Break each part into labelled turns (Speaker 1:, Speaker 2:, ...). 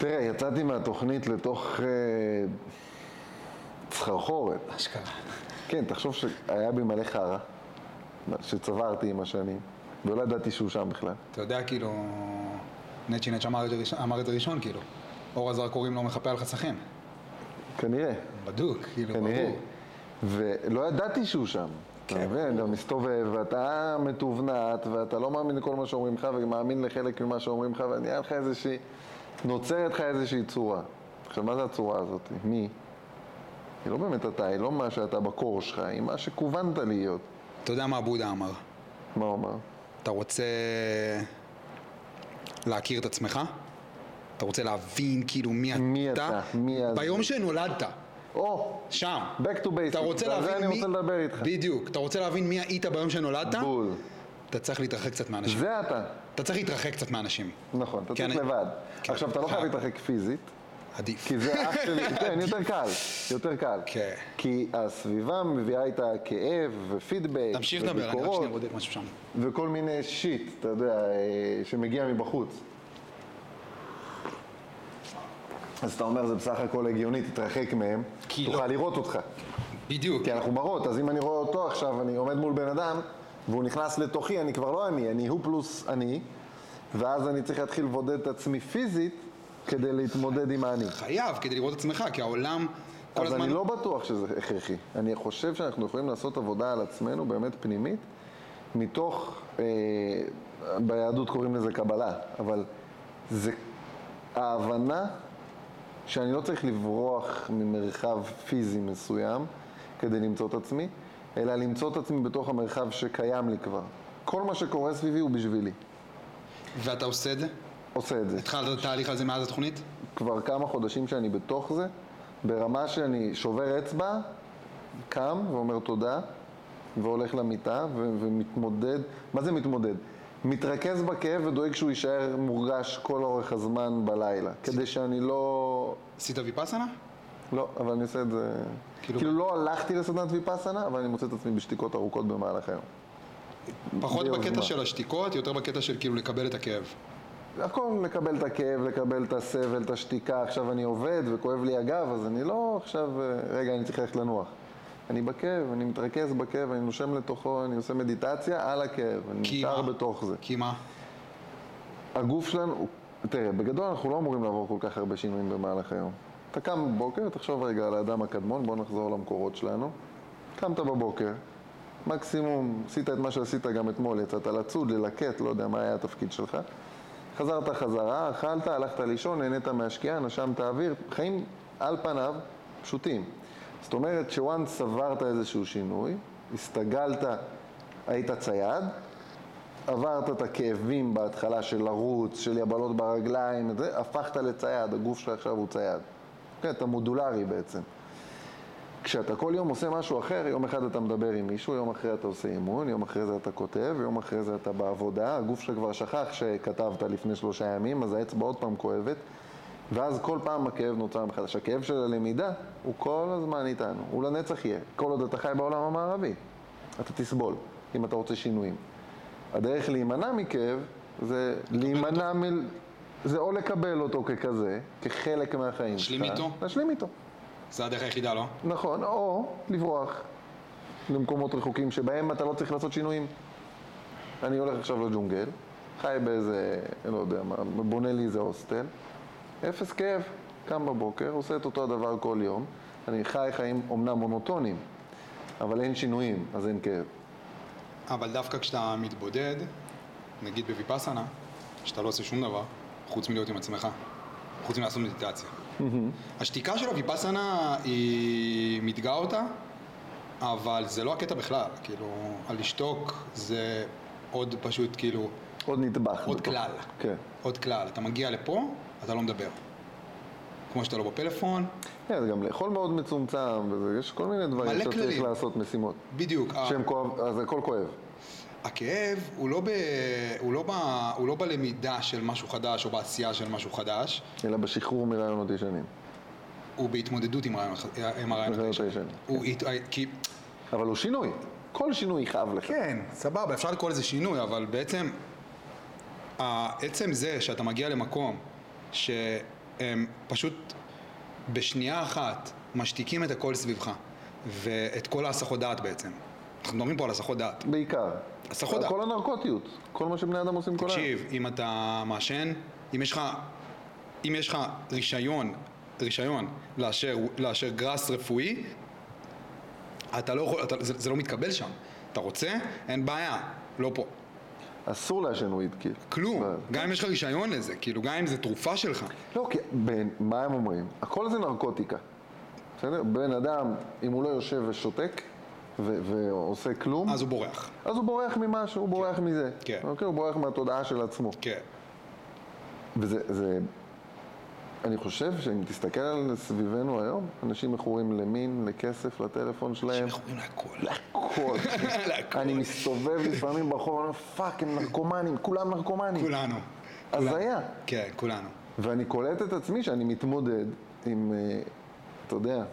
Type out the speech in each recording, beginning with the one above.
Speaker 1: תראה, יצאתי מהתוכנית לתוך אה, סחרחורת.
Speaker 2: אשכרה.
Speaker 1: כן, תחשוב שהיה בי מלא חרא, שצברתי עם השנים, ולא ידעתי שהוא שם בכלל.
Speaker 2: אתה יודע, כאילו, נצ'י נצ' אמר אמר את זה ראשון, כאילו. אור הזרקורים לא מחפה על חסכם.
Speaker 1: כנראה,
Speaker 2: בדוק, כאילו,
Speaker 1: כנראה.
Speaker 2: ברור.
Speaker 1: ולא ידעתי שהוא שם. אתה
Speaker 2: כן,
Speaker 1: מבין, אתה מסתובב, ואתה מתובנת, ואתה לא מאמין לכל מה שאומרים לך, ומאמין לחלק ממה שאומרים לך, ונהיה לך איזושהי, נוצרת לך איזושהי צורה. עכשיו, מה זה הצורה הזאת? מי? היא לא באמת אתה, היא לא מה שאתה בקור שלך, היא מה שכוונת להיות.
Speaker 2: אתה יודע מה בודה אמר?
Speaker 1: מה הוא אמר?
Speaker 2: אתה רוצה להכיר את עצמך? אתה רוצה להבין כאילו מי אתה?
Speaker 1: מי אתה? מי הזה?
Speaker 2: ביום שנולדת,
Speaker 1: או,
Speaker 2: שם.
Speaker 1: Back to basics.
Speaker 2: אתה רוצה
Speaker 1: ועל זה
Speaker 2: להבין
Speaker 1: אני
Speaker 2: מי...
Speaker 1: רוצה לדבר איתך.
Speaker 2: בדיוק. אתה רוצה להבין מי היית ביום שנולדת?
Speaker 1: בול.
Speaker 2: אתה צריך להתרחק קצת מאנשים.
Speaker 1: זה אתה.
Speaker 2: אתה צריך להתרחק קצת מאנשים.
Speaker 1: נכון, אתה צריך לבד.
Speaker 2: כן.
Speaker 1: עכשיו, אתה לא חייב להתרחק פיזית,
Speaker 2: עדיף.
Speaker 1: כי זה אח שלי, כן, יותר קל, יותר קל.
Speaker 2: כן.
Speaker 1: כי הסביבה מביאה איתה כאב ופידבק
Speaker 2: תמשיך לדבר, אני רק שנייה בודק משהו שם.
Speaker 1: וכל מיני שיט, אתה יודע, אה, שמגיע מבחוץ. אז אתה אומר, זה בסך הכל הגיוני, תתרחק מהם,
Speaker 2: כי
Speaker 1: תוכל
Speaker 2: לא.
Speaker 1: לראות אותך.
Speaker 2: בדיוק.
Speaker 1: כי אנחנו מראות, אז אם אני רואה אותו עכשיו, אני עומד מול בן אדם, והוא נכנס לתוכי, אני כבר לא אני, אני הוא פלוס אני, ואז אני צריך להתחיל לבודד את עצמי פיזית, כדי להתמודד עם האני.
Speaker 2: חייב, כדי לראות את עצמך, כי העולם כל
Speaker 1: אז
Speaker 2: הזמן...
Speaker 1: אני לא בטוח שזה הכרחי. אני חושב שאנחנו יכולים לעשות עבודה על עצמנו, באמת פנימית, מתוך, אה, ביהדות קוראים לזה קבלה, אבל זה ההבנה שאני לא צריך לברוח ממרחב פיזי מסוים כדי למצוא את עצמי, אלא למצוא את עצמי בתוך המרחב שקיים לי כבר. כל מה שקורה סביבי הוא בשבילי.
Speaker 2: ואתה עושה את זה?
Speaker 1: עושה את זה.
Speaker 2: התחלת את התהליך הזה מאז התוכנית?
Speaker 1: כבר כמה חודשים שאני בתוך זה, ברמה שאני שובר אצבע, קם ואומר תודה, והולך למיטה ו- ומתמודד, מה זה מתמודד? מתרכז בכאב ודואג שהוא יישאר מורגש כל אורך הזמן בלילה, כדי שאני לא...
Speaker 2: עשית ויפאסנה?
Speaker 1: לא, אבל אני עושה את זה...
Speaker 2: כאילו-
Speaker 1: כאילו, לא הלכתי לסדנת ויפאסנה, אבל אני מוצא את עצמי בשתיקות ארוכות במהלך היום.
Speaker 2: פחות. בקטע של השתיקות, יותר בקטע של כאילו לקבל את הכאב.
Speaker 1: הכל לקבל את הכאב, לקבל את הסבל, את השתיקה, עכשיו אני עובד וכואב לי הגב, אז אני לא עכשיו, אה, רגע, אני צריך ללכת לנוח. אני בכאב, אני מתרכז בכאב, אני נושם לתוכו, אני עושה מדיטציה על הכאב, אני נשאר? בתוך זה.
Speaker 2: כי מה?
Speaker 1: הגוף שלנו, תראה, בגדול אנחנו לא אמורים לעבור כל כך הרבה שינויים במהלך היום. אתה קם בבוקר, תחשוב רגע על האדם הקדמון, בוא נחזור למקורות שלנו. קמת בבוקר, מקסימום עשית את מה שעשית גם אתמול, יצאת לצוד, ללקט, לא יודע מה היה התפקיד שלך. חזרת חזרה, אכלת, הלכת לישון, נהנית מהשקיעה, נשמת אוויר, חיים על פניו פשוטים. זאת אומרת שוואן צברת איזשהו שינוי, הסתגלת, היית צייד, עברת את הכאבים בהתחלה של לרוץ, של יבלות ברגליים, זה, הפכת לצייד, הגוף שלך עכשיו הוא צייד. כן, אתה מודולרי בעצם. כשאתה כל יום עושה משהו אחר, יום אחד אתה מדבר עם מישהו, יום אחרי אתה עושה אימון, יום אחרי זה אתה כותב, יום אחרי זה אתה בעבודה, הגוף שלך כבר שכח שכתבת לפני שלושה ימים, אז האצבע עוד פעם כואבת, ואז כל פעם הכאב נוצר מחדש. הכאב של הלמידה הוא כל הזמן איתנו, הוא לנצח יהיה, כל עוד אתה חי בעולם המערבי. אתה תסבול, אם אתה רוצה שינויים. הדרך להימנע מכאב זה להימנע מ... זה או לקבל אותו ככזה, כחלק מהחיים שלך.
Speaker 2: להשלים איתו?
Speaker 1: להשלים איתו.
Speaker 2: זה הדרך היחידה, לא?
Speaker 1: נכון, או לברוח למקומות רחוקים שבהם אתה לא צריך לעשות שינויים. אני הולך עכשיו לג'ונגל, חי באיזה, לא יודע מה, בונה לי איזה הוסטל, אפס כאב, קם בבוקר, עושה את אותו הדבר כל יום, אני חי חיים אומנם מונוטונים, אבל אין שינויים, אז אין כאב.
Speaker 2: אבל דווקא כשאתה מתבודד, נגיד בוויפאסנה, שאתה לא עושה שום דבר, חוץ מלהיות עם עצמך, חוץ מלעשות מדיטציה. השתיקה של הוויפאסנה היא מתגאה אותה, אבל זה לא הקטע בכלל, כאילו, על לשתוק זה עוד פשוט כאילו,
Speaker 1: עוד נדבך.
Speaker 2: עוד
Speaker 1: בתוך-
Speaker 2: כלל.
Speaker 1: כן.
Speaker 2: עוד כלל, אתה מגיע לפה, אתה לא מדבר. כמו שאתה לא בפלאפון,
Speaker 1: כן, זה גם לאכול מאוד מצומצם, ויש כל מיני דברים שאתה צריך. לעשות משימות.
Speaker 2: בדיוק.
Speaker 1: שהם כואב, אז הכל כואב.
Speaker 2: הכאב הוא לא, ב, הוא, לא ב, הוא לא בלמידה של משהו חדש או בעשייה של משהו חדש,
Speaker 1: אלא בשחרור מרעיונות ישנים.
Speaker 2: הוא בהתמודדות עם הרעיונות הישנים.
Speaker 1: הישנים,
Speaker 2: הוא הת- כי,
Speaker 1: אבל הוא שינוי. כל שינוי יכאב לך.
Speaker 2: כן, סבבה, אפשר לקרוא לזה שינוי, אבל בעצם, עצם זה שאתה מגיע למקום ש... הם פשוט בשנייה אחת משתיקים את הכל סביבך, ואת כל ההסחות דעת בעצם. אנחנו מדברים פה על הסחות דעת.
Speaker 1: בעיקר.
Speaker 2: הסחות דעת.
Speaker 1: כל הנרקוטיות, כל מה שבני אדם עושים כל היום.
Speaker 2: תקשיב, אם אתה מעשן, אם יש לך, אם יש לך רישיון, רישיון לאשר, לאשר גראס רפואי, אתה לא יכול, אתה, זה, זה לא מתקבל שם. אתה רוצה? אין בעיה, לא פה.
Speaker 1: אסור לעשן וויד, כאילו.
Speaker 2: כלום, גם אם יש לך רישיון לזה, כאילו, גם אם זה תרופה שלך.
Speaker 1: לא, כי בין, מה הם אומרים? הכל זה נרקוטיקה. בסדר? בן אדם, אם הוא לא יושב ושותק ו- ועושה כלום,
Speaker 2: אז הוא בורח.
Speaker 1: אז הוא בורח ממשהו, הוא בורח מזה.
Speaker 2: כן.
Speaker 1: אוקיי? הוא בורח מהתודעה של עצמו.
Speaker 2: כן.
Speaker 1: וזה, זה, אני חושב שאם תסתכל על סביבנו היום, אנשים מכורים למין, לכסף, לטלפון שלהם,
Speaker 2: אומרים להכל?
Speaker 1: הכל.
Speaker 2: להכל.
Speaker 1: אני מסתובב לפעמים ברחוב, אני אומר, fuck, הם נרקומנים, כולם נרקומנים.
Speaker 2: כולנו.
Speaker 1: הזיה.
Speaker 2: כן, כולנו.
Speaker 1: ואני קולט את עצמי שאני מתמודד עם, אה, אתה יודע,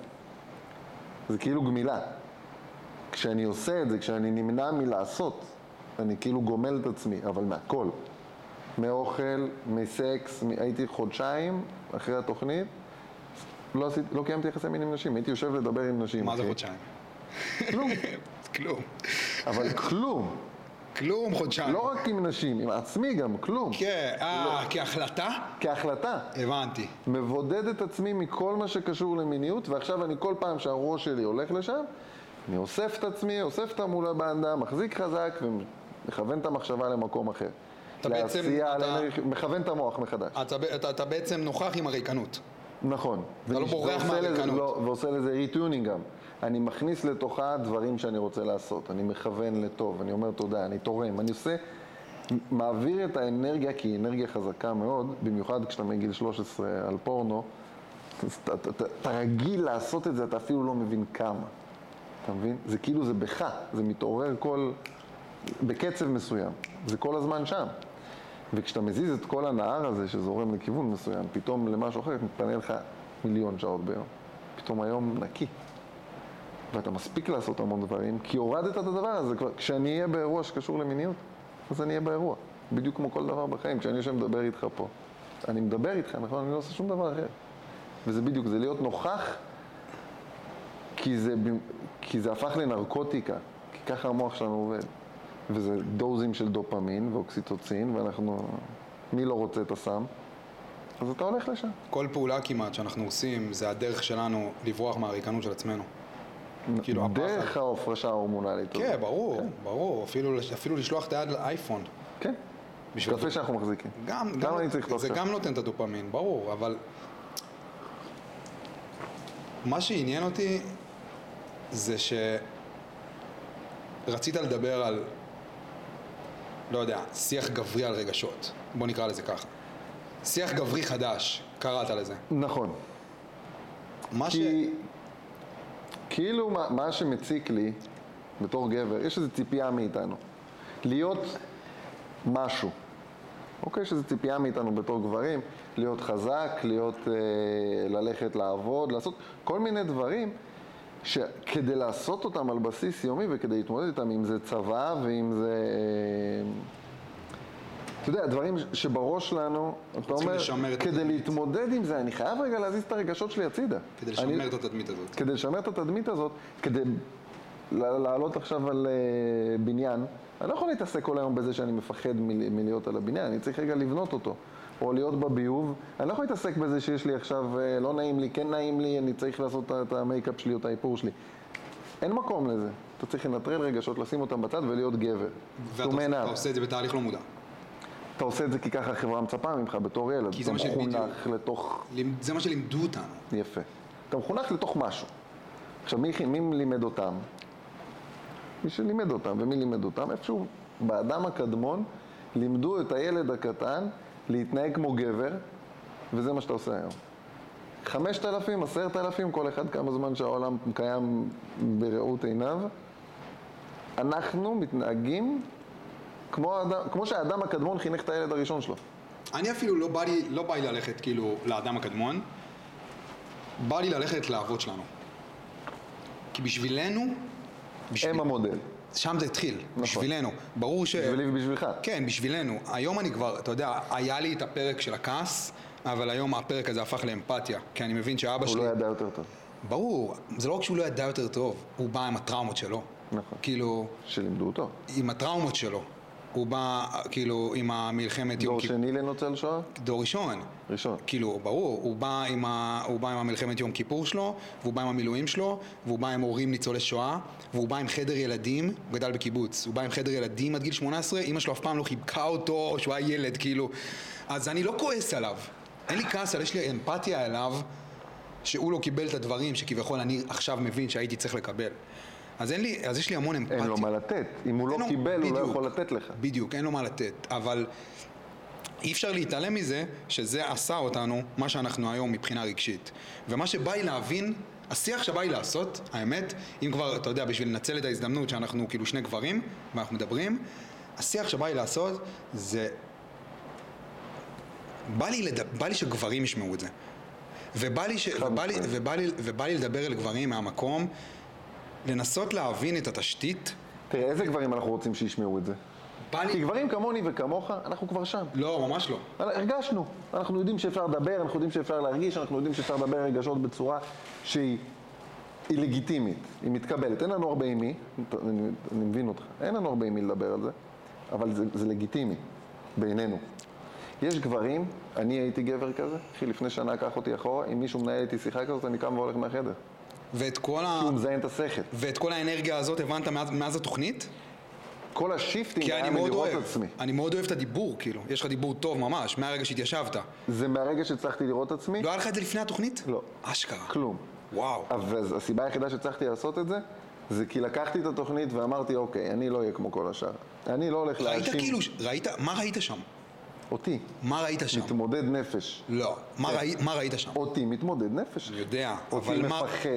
Speaker 1: זה כאילו גמילה. כשאני עושה את זה, כשאני נמנע מלעשות, אני כאילו גומל את עצמי, אבל מהכל. מאוכל, מסקס, מ- הייתי חודשיים אחרי התוכנית, לא, עשית, לא קיימתי יחסי מין עם נשים, הייתי יושב לדבר עם נשים.
Speaker 2: מה זה
Speaker 1: אחי.
Speaker 2: חודשיים?
Speaker 1: כלום,
Speaker 2: כלום.
Speaker 1: אבל כלום.
Speaker 2: כלום חודשיים.
Speaker 1: לא רק עם נשים, עם עצמי גם, כלום.
Speaker 2: כן, אה, כהחלטה?
Speaker 1: כהחלטה.
Speaker 2: הבנתי.
Speaker 1: מבודד את עצמי מכל מה שקשור למיניות, ועכשיו אני כל פעם שהראש שלי הולך לשם, אני אוסף את עצמי, אוסף את המולה באנדה, מחזיק חזק ומכוון את המחשבה למקום אחר.
Speaker 2: אתה בעצם-
Speaker 1: לעשייה,
Speaker 2: אתה-
Speaker 1: לאנרגיה- מכוון את המוח מחדש.
Speaker 2: אתה, אתה, אתה בעצם נוכח עם הריקנות.
Speaker 1: נכון.
Speaker 2: לא
Speaker 1: ונש-
Speaker 2: בורח מהריקנות.
Speaker 1: לא, ועושה לזה retuning גם. אני מכניס לתוכה דברים שאני רוצה לעשות, אני מכוון לטוב, אני אומר תודה, אני תורם, אני עושה, מעביר את האנרגיה, כי היא אנרגיה חזקה מאוד, במיוחד כשאתה מגיל 13 על פורנו, אז אתה, אתה, אתה, אתה רגיל לעשות את זה, אתה אפילו לא מבין כמה. אתה מבין? זה כאילו זה בך, זה מתעורר כל... בקצב מסוים, זה כל הזמן שם. וכשאתה מזיז את כל הנהר הזה שזורם לכיוון מסוים, פתאום למשהו אחר מתפנה לך מיליון שעות ביום. פתאום היום נקי. ואתה מספיק לעשות המון דברים, כי הורדת את הדבר הזה. כבר, כשאני אהיה באירוע שקשור למיניות, אז אני אהיה באירוע. בדיוק כמו כל דבר בחיים. כשאני יושב מדבר איתך פה, אני מדבר איתך, נכון? אני לא עושה שום דבר אחר. וזה בדיוק, זה להיות נוכח, כי זה, כי זה הפך לנרקוטיקה. כי ככה המוח שלנו עובד. וזה דוזים של דופמין ואוקסיטוצין, ואנחנו... מי לא רוצה את הסם? אז אתה הולך לשם.
Speaker 2: כל פעולה כמעט שאנחנו עושים, זה הדרך שלנו לברוח מהריקנות של עצמנו. כאילו, הפחד.
Speaker 1: דרך ההפרשה ההורמונלית. הזאת.
Speaker 2: כן, ברור, ברור. אפילו, אפילו לשלוח את היד לאייפון.
Speaker 1: כן.
Speaker 2: בשביל-
Speaker 1: קפה שאנחנו מחזיקים.
Speaker 2: גם,
Speaker 1: כמה
Speaker 2: גם,
Speaker 1: אני צריך לכתוב
Speaker 2: זה? גם נותן את הדופמין, ברור, אבל מה שעניין אותי זה שרצית לדבר על, לא יודע, שיח גברי על רגשות, בוא נקרא לזה ככה. שיח גברי חדש, קראת לזה.
Speaker 1: נכון.
Speaker 2: מה ש...
Speaker 1: כי כאילו מה, מה שמציק לי בתור גבר, יש איזו ציפייה מאיתנו. להיות משהו. אוקיי? יש איזו ציפייה מאיתנו בתור גברים, להיות חזק, להיות, אה, ללכת לעבוד, לעשות כל מיני דברים שכדי לעשות אותם על בסיס יומי וכדי להתמודד איתם, אם זה צבא ואם זה... אה, אתה יודע, דברים שבראש שלנו, אתה אומר,
Speaker 2: את
Speaker 1: כדי
Speaker 2: התדמית.
Speaker 1: להתמודד עם זה, אני חייב רגע להזיז את הרגשות שלי הצידה.
Speaker 2: כדי
Speaker 1: אני-
Speaker 2: לשמר את התדמית הזאת.
Speaker 1: כדי לשמר את התדמית הזאת, כדי לעלות עכשיו על אה, בניין, אני לא יכול להתעסק כל היום בזה שאני מפחד מל- מלהיות על הבניין, אני צריך רגע לבנות אותו. או להיות בביוב, אני לא יכול להתעסק בזה שיש לי עכשיו, אה, לא נעים לי, כן נעים לי, אני צריך לעשות את המייקאפ שלי או את האיפור שלי. אין מקום לזה. אתה צריך לנטרל רגשות, לשים אותם בצד ולהיות גבר.
Speaker 2: ואתה עושה- אתה את זה בתהליך לא מודע.
Speaker 1: אתה עושה את זה כי ככה החברה מצפה ממך בתור ילד.
Speaker 2: כי זה מה
Speaker 1: אתה
Speaker 2: שבדיוק.
Speaker 1: מחונך לתוך
Speaker 2: זה מה שלימדו אותנו.
Speaker 1: יפה. אתה מחונך לתוך משהו. עכשיו, מי, מי לימד אותם? מי שלימד אותם, ומי לימד אותם? איפשהו באדם הקדמון לימדו את הילד הקטן להתנהג כמו גבר, וזה מה שאתה עושה היום. חמשת אלפים, עשרת אלפים, כל אחד כמה זמן שהעולם קיים בראות עיניו, אנחנו מתנהגים כמו, האדם, כמו שהאדם הקדמון חינך את הילד הראשון שלו.
Speaker 2: אני אפילו לא בא לי, לא בא לי ללכת כאילו לאדם הקדמון, בא לי ללכת לאבות שלנו. כי בשבילנו, בשביל...
Speaker 1: הם המודל.
Speaker 2: שם זה התחיל,
Speaker 1: נכון.
Speaker 2: בשבילנו. ברור ש...
Speaker 1: בשבילי ובשבילך.
Speaker 2: כן, בשבילנו. היום אני כבר, אתה יודע, היה לי את הפרק של הכעס, אבל היום הפרק הזה הפך לאמפתיה, כי אני מבין שאבא
Speaker 1: הוא
Speaker 2: שלי...
Speaker 1: לא ידע יותר טוב.
Speaker 2: ברור, זה לא רק שהוא לא ידע יותר טוב, הוא בא עם הטראומות שלו.
Speaker 1: נכון.
Speaker 2: כאילו,
Speaker 1: שלימדו אותו.
Speaker 2: עם הטראומות שלו. הוא בא, כאילו, עם המלחמת יום
Speaker 1: דור
Speaker 2: כיפור.
Speaker 1: שני לנוצל שואה?
Speaker 2: דור ראשון.
Speaker 1: ראשון.
Speaker 2: כאילו, ברור, הוא בא, עם ה... הוא בא עם המלחמת יום כיפור שלו, והוא בא עם המילואים שלו, והוא בא עם הורים ניצולי שואה, והוא בא עם חדר ילדים, הוא גדל בקיבוץ, הוא בא עם חדר ילדים עד גיל 18, אמא שלו אף פעם לא חיבקה אותו, שהוא היה ילד, כאילו. אז אני לא כועס עליו. אין לי כעס עליו, יש לי אמפתיה אליו, שהוא לא קיבל את הדברים שכביכול אני עכשיו מבין שהייתי צריך לקבל. אז אין לי, אז יש לי המון אמפתיה.
Speaker 1: אין לו מה לתת. אם הוא לא
Speaker 2: לו-
Speaker 1: קיבל, הוא לא
Speaker 2: בדיוק.
Speaker 1: יכול לתת לך.
Speaker 2: בדיוק, אין לו מה לתת, אבל אי אפשר להתעלם מזה שזה עשה אותנו מה שאנחנו היום מבחינה רגשית. ומה שבא לי להבין, השיח שבא לי לעשות, האמת, אם כבר, אתה יודע, בשביל לנצל את ההזדמנות שאנחנו כאילו שני גברים, ואנחנו מדברים, השיח שבא לי לעשות זה... בא לי, לד... בא לי שגברים ישמעו את זה. ובא לי, ש... ובא, לי,
Speaker 1: משמעית.
Speaker 2: ובא, לי, ובא לי לדבר אל גברים מהמקום, לנסות להבין את התשתית.
Speaker 1: תראה, איזה גברים אנחנו רוצים שישמעו את זה? כי גברים כמוני וכמוך, אנחנו כבר שם.
Speaker 2: לא, ממש לא.
Speaker 1: הרגשנו. אנחנו יודעים שאפשר לדבר, אנחנו יודעים שאפשר להרגיש, אנחנו יודעים שאפשר לדבר רגשות בצורה שהיא היא לגיטימית, היא מתקבלת. אין לנו הרבה עם מי, אני, אני מבין אותך, אין לנו הרבה עם מי לדבר על זה, אבל זה, זה לגיטימי בעינינו. יש גברים, אני הייתי גבר כזה, אחי, לפני שנה קח אותי אחורה, אם מישהו מנהל איתי שיחה כזאת, אני קם והולך מהחדר.
Speaker 2: ואת כל, ה...
Speaker 1: כי הוא מזיין את השכל.
Speaker 2: ואת כל האנרגיה הזאת הבנת מאז, מאז התוכנית?
Speaker 1: כל ה
Speaker 2: shifting
Speaker 1: היה מלראות
Speaker 2: אוהב,
Speaker 1: עצמי.
Speaker 2: אני מאוד אוהב את הדיבור, כאילו. יש לך דיבור טוב ממש, מהרגע שהתיישבת.
Speaker 1: זה מהרגע שהצלחתי לראות עצמי,
Speaker 2: לא היה לך את זה לפני התוכנית?
Speaker 1: לא.
Speaker 2: אשכרה.
Speaker 1: כלום.
Speaker 2: וואו.
Speaker 1: אבל הסיבה היחידה שהצלחתי לעשות את זה, זה כי לקחתי את התוכנית ואמרתי, אוקיי, אני לא אהיה כמו כל השאר. אני לא הולך
Speaker 2: ראית
Speaker 1: להאשים
Speaker 2: כאילו, ראית, מה ראית שם?
Speaker 1: אותי,
Speaker 2: מה ראית שם?
Speaker 1: מתמודד נפש.
Speaker 2: לא. מה ראי- מה ראית שם?
Speaker 1: אותי מתמודד נפש.
Speaker 2: אני יודע,
Speaker 1: אותי
Speaker 2: אבל מה...
Speaker 1: מפחד,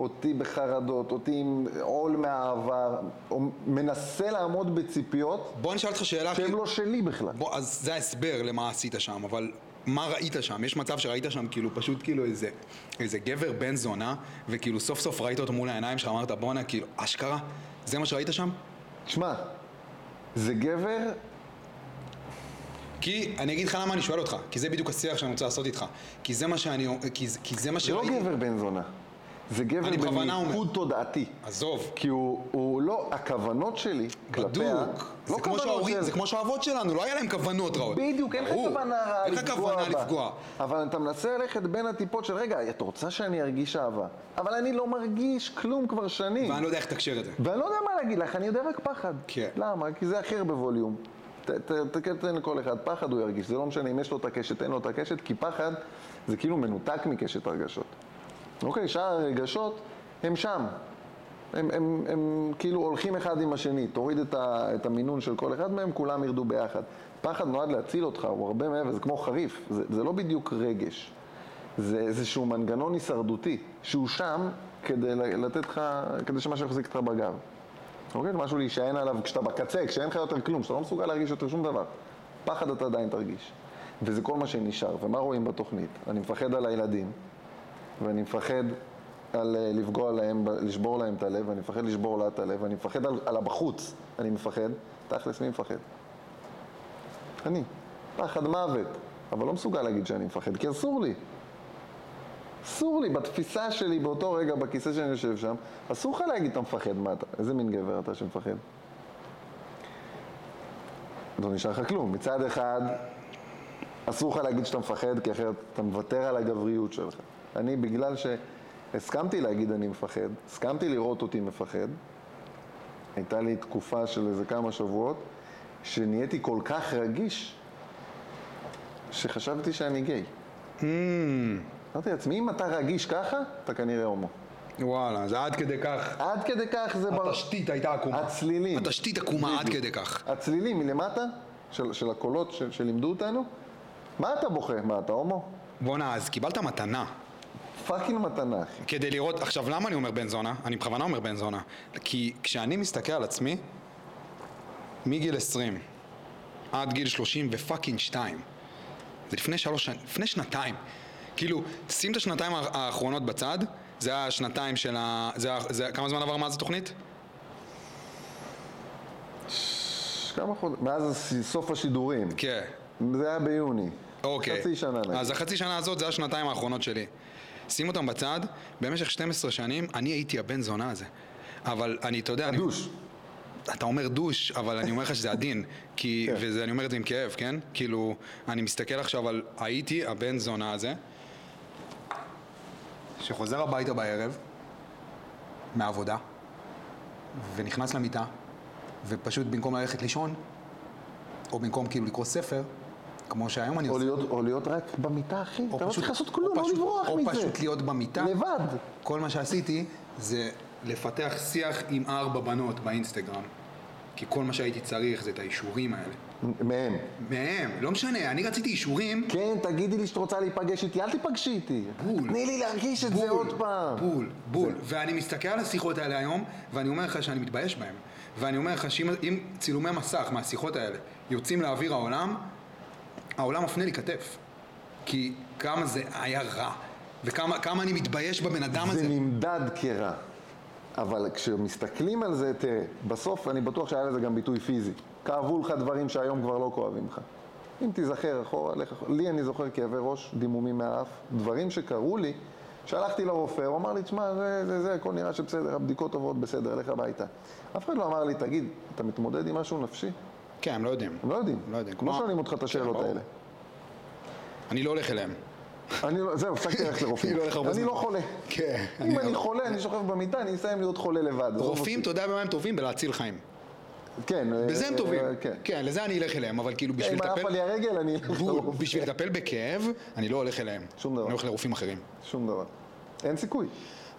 Speaker 1: אותי בחרדות, אותי עם עול מהעבר, או מנסה לעמוד בציפיות
Speaker 2: בוא נשאל אותך שאלה,
Speaker 1: שהן לא שלי בכלל.
Speaker 2: בוא, אז זה ההסבר למה עשית שם, אבל מה ראית שם? יש מצב שראית שם כאילו פשוט כאילו איזה, איזה גבר בן זונה, וכאילו סוף סוף ראית אותו מול העיניים שלך, אמרת בואנה, כאילו, אשכרה? זה מה שראית שם?
Speaker 1: תשמע, זה גבר,
Speaker 2: כי, אני אגיד לך למה אני שואל אותך, כי זה בדיוק השיח שאני רוצה לעשות איתך. כי זה מה שאני, כי, כי זה מה
Speaker 1: זה לא
Speaker 2: שראיתי.
Speaker 1: גבר בן זונה. זה גבר. במיקוד תודעתי.
Speaker 2: עזוב.
Speaker 1: כי הוא, הוא לא, הכוונות שלי כלפיה,
Speaker 2: בדוק.
Speaker 1: לא
Speaker 2: זה כמו שההורים,
Speaker 1: של-
Speaker 2: זה כמו שהאבות שלנו, לא היה להם כוונות רעות.
Speaker 1: בדיוק, אין לך. כוונה רעה
Speaker 2: אין לך
Speaker 1: לפגוע
Speaker 2: כוונה. לפגוע.
Speaker 1: אבל אתה מנסה ללכת בין הטיפות של, רגע, את רוצה שאני ארגיש אהבה, אבל אני לא מרגיש כלום כבר שנים.
Speaker 2: ואני לא יודע איך לתקשר את זה.
Speaker 1: ואני לא יודע מה להגיד לך, אני יודע רק פחד.
Speaker 2: כן.
Speaker 1: למה? כי זה אחר בווליום. ת- ת- ת- תן לכל אחד, פחד הוא ירגיש, זה לא משנה אם יש לו את הקשת, אין לו את הקשת, כי פחד זה כאילו מנותק מקשת הרגשות. אוקיי, שאר הרגשות הם שם. הם, הם, הם כאילו הולכים אחד עם השני, תוריד את, ה, את המינון של כל אחד מהם, כולם ירדו ביחד. פחד נועד להציל אותך, הוא הרבה מעבר, זה כמו חריף, זה, זה לא בדיוק רגש. זה איזשהו מנגנון הישרדותי, שהוא שם כדי לתת לך, כדי שמשהו יחזיק אותך בגב. אוקיי? משהו להישען עליו כשאתה בקצה, כשאין לך יותר כלום, כשאתה לא מסוגל להרגיש יותר שום דבר. פחד אתה עדיין תרגיש. וזה כל מה שנשאר. ומה רואים בתוכנית? אני מפחד על הילדים, ואני מפחד על אה, לפגוע להם, לשבור להם את הלב, ואני מפחד לשבור לה את הלב, ואני מפחד על, על הבחוץ, אני מפחד. תכלס, מי מפחד? אני. פחד מוות. אבל לא מסוגל להגיד שאני מפחד, כי אסור לי. אסור לי, בתפיסה שלי, באותו רגע, בכיסא שאני יושב שם, אסור לך להגיד אתה מפחד, מה אתה? איזה מין גבר אתה שמפחד? לא נשאר לך כלום. מצד אחד, אסור לך להגיד שאתה מפחד, כי אחרת אתה מוותר על הגבריות שלך. אני, בגלל שהסכמתי להגיד אני מפחד, הסכמתי לראות אותי מפחד, הייתה לי תקופה של איזה כמה שבועות, שנהייתי כל כך רגיש, שחשבתי שאני גיי. אמרתי לעצמי, אם אתה רגיש ככה, אתה כנראה הומו.
Speaker 2: וואלה, זה עד כדי כך.
Speaker 1: עד כדי כך זה... בר-
Speaker 2: התשתית הייתה עקומה.
Speaker 1: הצלילים.
Speaker 2: התשתית עקומה עד. כדי כך.
Speaker 1: הצלילים מלמטה, של, של הקולות של, שלימדו אותנו, מה אתה בוכה? מה, אתה הומו?
Speaker 2: בואנה, אז קיבלת מתנה.
Speaker 1: fucking מתנה, אחי.
Speaker 2: כדי לראות, עכשיו למה אני אומר בן זונה? אני בכוונה אומר בן זונה. כי כשאני מסתכל על עצמי, מגיל 20 עד גיל 30 ו fucking 2, זה לפני שלוש שנים, לפני שנתיים. כאילו, שים את השנתיים האח- האחרונות בצד, זה השנתיים של ה... זה, זה, כמה זמן עבר מאז התוכנית?
Speaker 1: כמה חודשים? מאז סוף השידורים.
Speaker 2: כן.
Speaker 1: זה היה ביוני.
Speaker 2: אוקיי.
Speaker 1: חצי שנה.
Speaker 2: אז החצי שנה הזאת זה השנתיים האחרונות שלי. שים אותם בצד, במשך 12 שנים אני הייתי הבן זונה הזה. אבל אני, אתה יודע, אני,
Speaker 1: הדוש.
Speaker 2: אתה אומר דוש, אבל אני אומר לך שזה עדין. כי,
Speaker 1: כן.
Speaker 2: וזה, אני אומר את זה עם כאב, כן? כאילו, אני מסתכל עכשיו על הייתי הבן זונה הזה, שחוזר הביתה בערב, מהעבודה, ונכנס למיטה, ופשוט במקום ללכת לישון, או במקום כאילו לקרוא ספר, כמו שהיום אני
Speaker 1: או
Speaker 2: עושה,
Speaker 1: להיות, או להיות רק במיטה, אחי.
Speaker 2: או
Speaker 1: אתה לא צריך לעשות
Speaker 2: או
Speaker 1: כלום, לא לברוח
Speaker 2: או
Speaker 1: מזה.
Speaker 2: פשוט להיות במיטה.
Speaker 1: לבד.
Speaker 2: כל מה שעשיתי זה לפתח שיח עם ארבע בנות באינסטגרם. כי כל מה שהייתי צריך זה את האישורים האלה.
Speaker 1: מהם.
Speaker 2: מהם, לא משנה, אני רציתי אישורים.
Speaker 1: כן, תגידי לי שאת רוצה להיפגש איתי, אל תיפגשי איתי.
Speaker 2: בול.
Speaker 1: תני לי להרגיש את זה עוד פעם.
Speaker 2: בול, בול. ואני מסתכל על השיחות האלה היום, ואני אומר לך שאני מתבייש בהם. ואני אומר לך שאם אם צילומי מסך מהשיחות האלה יוצאים לאוויר העולם, העולם מפנה לי כתף. כי כמה זה היה רע, וכמה כמה אני מתבייש בבן אדם
Speaker 1: זה
Speaker 2: הזה.
Speaker 1: נמדד כרע. אבל כשמסתכלים על זה, תראה, בסוף אני בטוח שהיה לזה גם ביטוי פיזי. כאבו לך דברים שהיום כבר לא כואבים לך. אם תיזכר אחורה, לך. לי אני זוכר כאבי ראש, דימומים מהאף, דברים שקרו לי, שהלכתי לרופא, הוא אמר לי, תשמע, זה, זה, זה, הכל נראה שבסדר, הבדיקות עוברות בסדר, לך הביתה. אף אחד לא אמר לי, תגיד, אתה מתמודד עם משהו נפשי?
Speaker 2: כן, הם לא יודעים.
Speaker 1: הם לא יודעים.
Speaker 2: לא יודעים.
Speaker 1: לא
Speaker 2: כמו-
Speaker 1: שואלים אותך את השאלות
Speaker 2: ברור.
Speaker 1: האלה.
Speaker 2: אני לא הולך אליהם.
Speaker 1: אני לא, זהו, הפסקתי ללכת לרופאים.
Speaker 2: אני לא.
Speaker 1: לא חולה.
Speaker 2: כן.
Speaker 1: אם אני חולה, אני שוכב במיטה, אני אסיים להיות חולה לבד.
Speaker 2: רופאים. אתה יודע במה הם טובים? בלהציל חיים.
Speaker 1: כן.
Speaker 2: בזה
Speaker 1: אה,
Speaker 2: הם טובים.
Speaker 1: אה, כן.
Speaker 2: כן, לזה אני אלך אליהם, אבל כאילו בשביל
Speaker 1: אם עפה
Speaker 2: לטפל...
Speaker 1: לי הרגל, אני אלך
Speaker 2: בול,
Speaker 1: לרופא.
Speaker 2: בשביל לטפל בכאב, אני לא הולך אליהם.
Speaker 1: שום דבר.
Speaker 2: אני הולך לרופאים אחרים.
Speaker 1: שום דבר. אין סיכוי.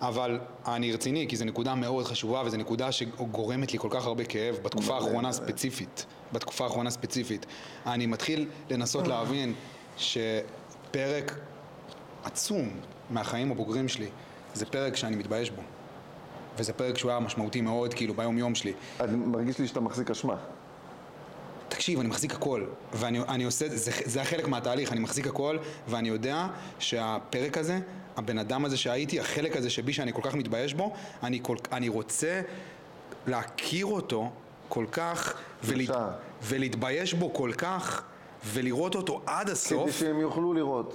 Speaker 2: אבל אני רציני, כי זו נקודה מאוד חשובה, וזו נקודה שגורמת לי כל כך הרבה כאב בתקופה האחרונה
Speaker 1: מלא.
Speaker 2: ספציפית. בתקופה האחרונה ספציפית. אני מתחיל לנסות להבין שפרק עצום מהחיים הבוגרים שלי, זה פרק שאני מתבייש בו. וזה פרק שהוא היה משמעותי מאוד, כאילו, ביום-יום שלי.
Speaker 1: אני מרגיש לי שאתה מחזיק אשמה.
Speaker 2: תקשיב, אני מחזיק הכל, ואני אני עושה, זה, זה החלק מהתהליך, אני מחזיק הכל, ואני יודע שהפרק הזה, הבן אדם הזה שהייתי, החלק הזה שבי שאני כל כך מתבייש בו, אני, כל, אני רוצה להכיר אותו כל כך, ולה. ולהתבייש בו כל כך, ולראות אותו עד
Speaker 1: כדי
Speaker 2: הסוף,
Speaker 1: שהם יוכלו לראות.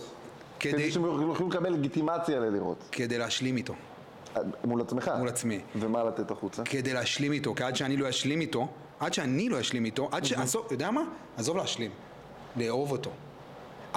Speaker 2: כדי-
Speaker 1: כדי שהם יוכלו לקבל לגיטימציה ללראות.
Speaker 2: כדי להשלים איתו.
Speaker 1: מול עצמך.
Speaker 2: מול עצמי.
Speaker 1: ומה לתת החוצה?
Speaker 2: כדי להשלים איתו, כי עד שאני לא אשלים איתו, עד שאני לא אשלים איתו, עד ש... עזוב, יודע מה? עזוב להשלים. לאהוב אותו.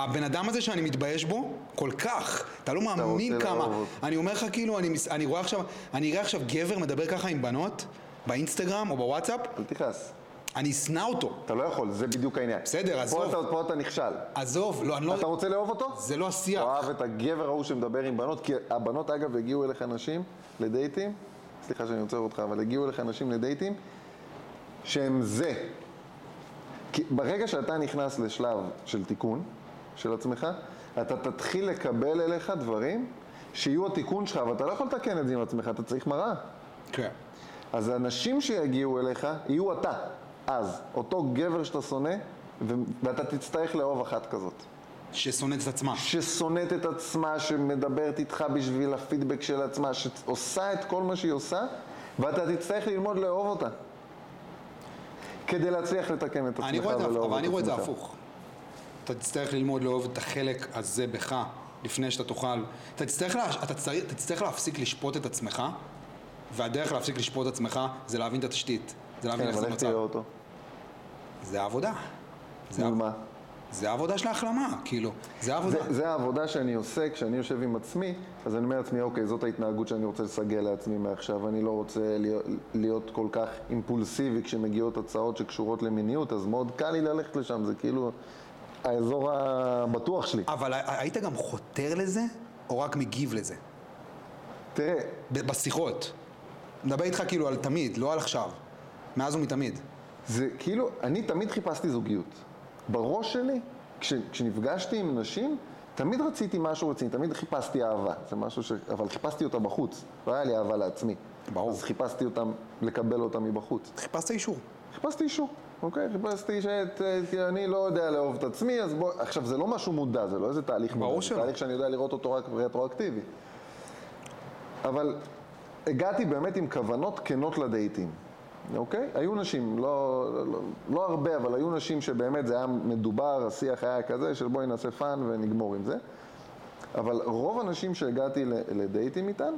Speaker 2: הבן אדם הזה שאני מתבייש בו, כל כך, אתה לא מאמין כמה.
Speaker 1: אותו.
Speaker 2: אני אומר לך כאילו, אני, אני רואה עכשיו, אני אראה עכשיו גבר מדבר ככה עם בנות, באינסטגרם או בוואטסאפ,
Speaker 1: אל תכעס.
Speaker 2: אני אשנא אותו.
Speaker 1: אתה לא יכול, זה בדיוק העניין.
Speaker 2: בסדר,
Speaker 1: פה
Speaker 2: עזוב.
Speaker 1: אתה- פה אתה נכשל.
Speaker 2: עזוב, לא, אני לא...
Speaker 1: אתה רוצה לאהוב אותו?
Speaker 2: זה לא השיח.
Speaker 1: אוהב את הגבר ההוא שמדבר עם בנות, כי הבנות אגב הגיעו אליך נשים לדייטים, סליחה שאני עוצר אותך, אבל הגיעו אליך נשים לדייטים שהם זה. כי ברגע שאתה נכנס לשלב של תיקון של עצמך, אתה תתחיל לקבל אליך דברים שיהיו התיקון שלך, אבל אתה לא יכול לתקן את זה עם עצמך, אתה צריך מראה.
Speaker 2: כן.
Speaker 1: אז האנשים שיגיעו אליך יהיו אתה, אז, אותו גבר שאתה שונא, ואתה תצטרך לאהוב אחת כזאת.
Speaker 2: ששונאת את עצמה.
Speaker 1: ששונאת את עצמה, שמדברת איתך בשביל הפידבק של עצמה, שעושה את כל מה שהיא עושה, ואתה תצטרך ללמוד לאהוב אותה. כדי להצליח לתקן את עצמך
Speaker 2: רואה את
Speaker 1: ולאהוב
Speaker 2: אבל אני רואה את זה
Speaker 1: עצמך.
Speaker 2: הפוך. אתה תצטרך ללמוד לאהוב את החלק הזה בך, לפני שאתה תוכל. אתה תצטרך, לה, אתה צריך, אתה תצטרך להפסיק לשפוט את עצמך, והדרך להפסיק לשפוט את עצמך זה להבין את התשתית. זה להבין
Speaker 1: כן,
Speaker 2: איך
Speaker 1: אבל
Speaker 2: זה
Speaker 1: איך תראה
Speaker 2: נוצר.
Speaker 1: אותו?
Speaker 2: זה העבודה. זה,
Speaker 1: מול מה?
Speaker 2: זה העבודה של ההחלמה, כאילו. זה העבודה.
Speaker 1: זה, זה העבודה שאני עושה כשאני יושב עם עצמי, אז אני אומר לעצמי, אוקיי, זאת ההתנהגות שאני רוצה לסגל לעצמי מעכשיו, אני לא רוצה להיות, להיות כל כך אימפולסיבי כשמגיעות הצעות שקשורות למיניות, אז מאוד קל לי ללכת לשם, זה כאילו האזור הבטוח שלי.
Speaker 2: אבל היית גם חותר לזה, או רק מגיב לזה?
Speaker 1: תראה,
Speaker 2: בשיחות. מדבר איתך כאילו על תמיד, לא על עכשיו. מאז ומתמיד.
Speaker 1: זה כאילו, אני תמיד חיפשתי זוגיות. בראש שלי, כש, כשנפגשתי עם נשים, תמיד רציתי משהו רציני, תמיד חיפשתי אהבה. זה משהו ש... אבל חיפשתי אותה בחוץ, לא היה לי אהבה לעצמי.
Speaker 2: ברור.
Speaker 1: אז חיפשתי אותם, לקבל אותה מבחוץ.
Speaker 2: חיפשת אישור.
Speaker 1: חיפשתי אישור, אוקיי? חיפשתי שאת... כי אני לא יודע לאהוב את עצמי, אז בוא... עכשיו, זה לא משהו מודע, זה לא איזה תהליך
Speaker 2: ברור
Speaker 1: מודע.
Speaker 2: שלא.
Speaker 1: זה תהליך שאני יודע לראות אותו רק רטרואקטיבי. אבל הגעתי באמת עם כוונות כנות לדייטים. אוקיי? היו נשים, לא, לא, לא הרבה, אבל היו נשים שבאמת זה היה מדובר, השיח היה כזה של בואי נעשה fun ונגמור עם זה. אבל רוב הנשים שהגעתי לדייטים איתן,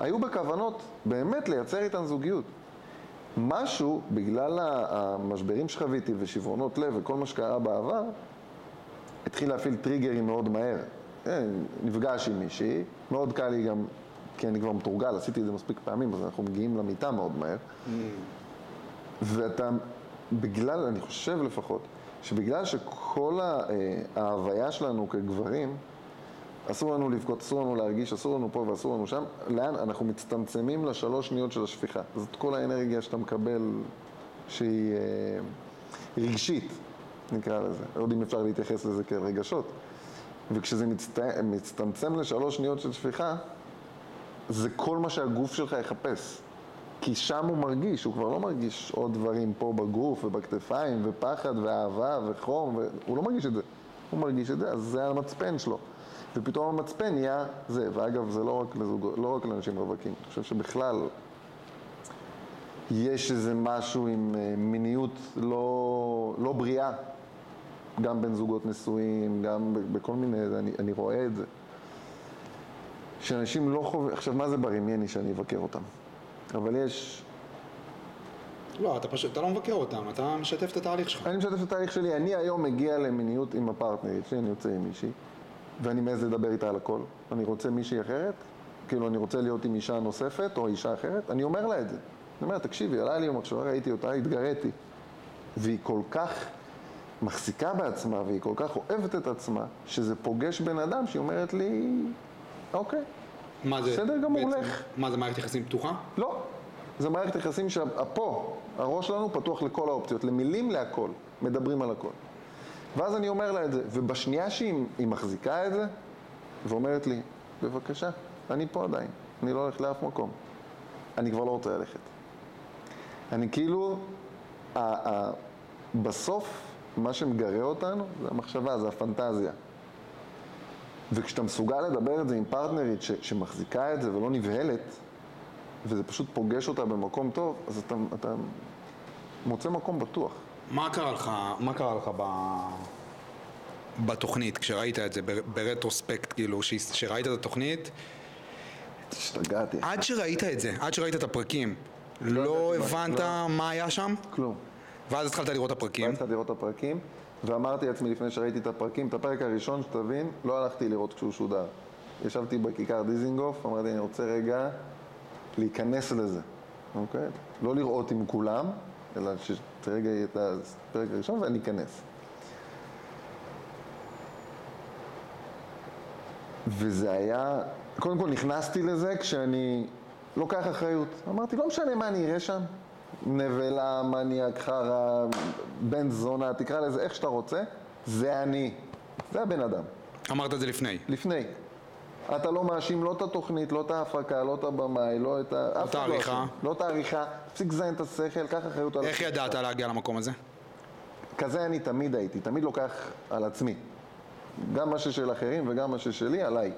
Speaker 1: היו בכוונות באמת לייצר איתן זוגיות. משהו, בגלל המשברים שחוויתי ושברונות לב וכל מה שקרה בעבר, התחיל להפעיל טריגרים מאוד מהר. כן, נפגש עם מישהי, מאוד קל לי גם, כי אני כבר מתורגל, עשיתי את זה מספיק פעמים, אז אנחנו מגיעים למיטה מאוד מהר. ואתה, בגלל, אני חושב לפחות, שבגלל שכל אה, ההוויה שלנו כגברים, אסור לנו לבכות, אסור לנו להרגיש, אסור לנו פה ואסור לנו שם, לאן? אנחנו מצטמצמים לשלוש שניות של השפיכה. זאת כל האנרגיה שאתה מקבל, שהיא אה, רגשית, נקרא לזה. לא יודע אם אפשר להתייחס לזה כאל רגשות. וכשזה מצט... מצטמצם לשלוש שניות של שפיכה, זה כל מה שהגוף שלך יחפש. כי שם הוא מרגיש, הוא כבר לא מרגיש עוד דברים פה בגוף ובכתפיים ופחד ואהבה וחום, ו... הוא לא מרגיש את זה. הוא מרגיש את זה, אז זה המצפן שלו. ופתאום המצפן נהיה זה. ואגב, זה לא רק, לזוג... לא רק לאנשים רווקים, אני חושב שבכלל יש איזה משהו עם אה, מיניות לא, לא בריאה, גם בין זוגות נשואים, גם בכל מיני, אני, אני רואה את זה. שאנשים לא חווים, עכשיו מה זה ברימייני שאני אבקר אותם? אבל יש...
Speaker 2: לא, אתה פשוט, אתה לא מבקר אותם, אתה משתף את התהליך שלך.
Speaker 1: אני משתף את התהליך שלי, אני היום מגיע למיניות עם הפרטנרית שלי, אני יוצא עם מישהי, ואני מעז לדבר איתה על הכל. אני רוצה מישהי אחרת, כאילו אני רוצה להיות עם אישה נוספת או אישה אחרת, אני אומר לה את זה. אני אומר, תקשיבי, עלה לי יום עכשיו, ראיתי אותה, התגריתי. והיא כל כך מחזיקה בעצמה והיא כל כך אוהבת את עצמה, שזה פוגש בן אדם שהיא אומרת לי, אוקיי,
Speaker 2: מה זה?
Speaker 1: בסדר גמור, לך.
Speaker 2: מה זה, מערכת יחסים פתוחה?
Speaker 1: לא. זה מערכת יחסים שפה, הראש שלנו פתוח לכל האופציות, למילים להכל, מדברים על הכל. ואז אני אומר לה את זה, ובשנייה שהיא מחזיקה את זה, ואומרת לי, בבקשה, אני פה עדיין, אני לא הולך לאף מקום. אני כבר לא רוצה ללכת. אני כאילו, ה- ה- בסוף, מה שמגרה אותנו זה המחשבה, זה הפנטזיה. וכשאתה מסוגל לדבר את זה עם פרטנרית ש- שמחזיקה את זה ולא נבהלת, וזה פשוט פוגש אותה במקום טוב, אז אתה, אתה מוצא מקום בטוח.
Speaker 2: מה קרה לך, מה קרה לך ב... בתוכנית, כשראית את זה, ברטרוספקט, כאילו, כשראית את התוכנית?
Speaker 1: השתגעתי.
Speaker 2: עד שראית את זה, עד שראית את הפרקים, לא, לא הבנת לא. מה היה שם?
Speaker 1: כלום.
Speaker 2: ואז התחלת לראות את הפרקים?
Speaker 1: ואז התחלתי לראות את הפרקים, ואמרתי לעצמי לפני שראיתי את הפרקים, את הפרק הראשון, שתבין, לא הלכתי לראות כשהוא שודר. ישבתי בכיכר דיזינגוף, אמרתי, אני רוצה רגע להיכנס לזה, אוקיי? לא לראות עם כולם, אלא יהיה את הפרק הראשון ואני אכנס. וזה היה, קודם כל נכנסתי לזה כשאני לוקח אחריות. אמרתי, לא משנה מה אני אראה שם, נבלה, מניאק, חרא, בן זונה, תקרא לזה איך שאתה רוצה, זה אני. זה הבן אדם.
Speaker 2: אמרת את זה לפני.
Speaker 1: לפני. אתה לא מאשים לא את התוכנית, לא את ההפקה, לא את הבמאי, לא את ה...
Speaker 2: לא את העריכה.
Speaker 1: לא את העריכה. תפסיק לזיין את השכל, קח אחריות על...
Speaker 2: איך ידעת להגיע למקום הזה?
Speaker 1: כזה אני תמיד הייתי, תמיד לוקח על עצמי. גם מה ששל אחרים וגם מה ששלי, עליי.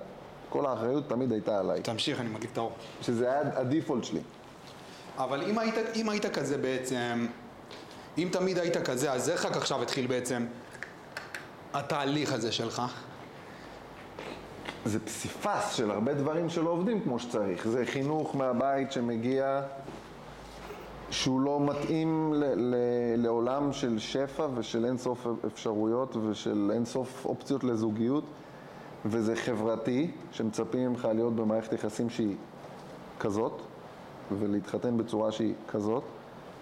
Speaker 1: כל האחריות תמיד הייתה עליי.
Speaker 2: תמשיך, אני מדליק את האור.
Speaker 1: שזה היה הדיפולט שלי.
Speaker 2: אבל אם היית, אם היית כזה בעצם, אם תמיד היית כזה, אז איך רק עכשיו התחיל בעצם התהליך הזה שלך?
Speaker 1: זה פסיפס של הרבה דברים שלא עובדים כמו שצריך. זה חינוך מהבית שמגיע, שהוא לא מתאים ל- ל- לעולם של שפע ושל אינסוף אפשרויות ושל אינסוף אופציות לזוגיות, וזה חברתי, שמצפים ממך להיות במערכת יחסים שהיא כזאת, ולהתחתן בצורה שהיא כזאת,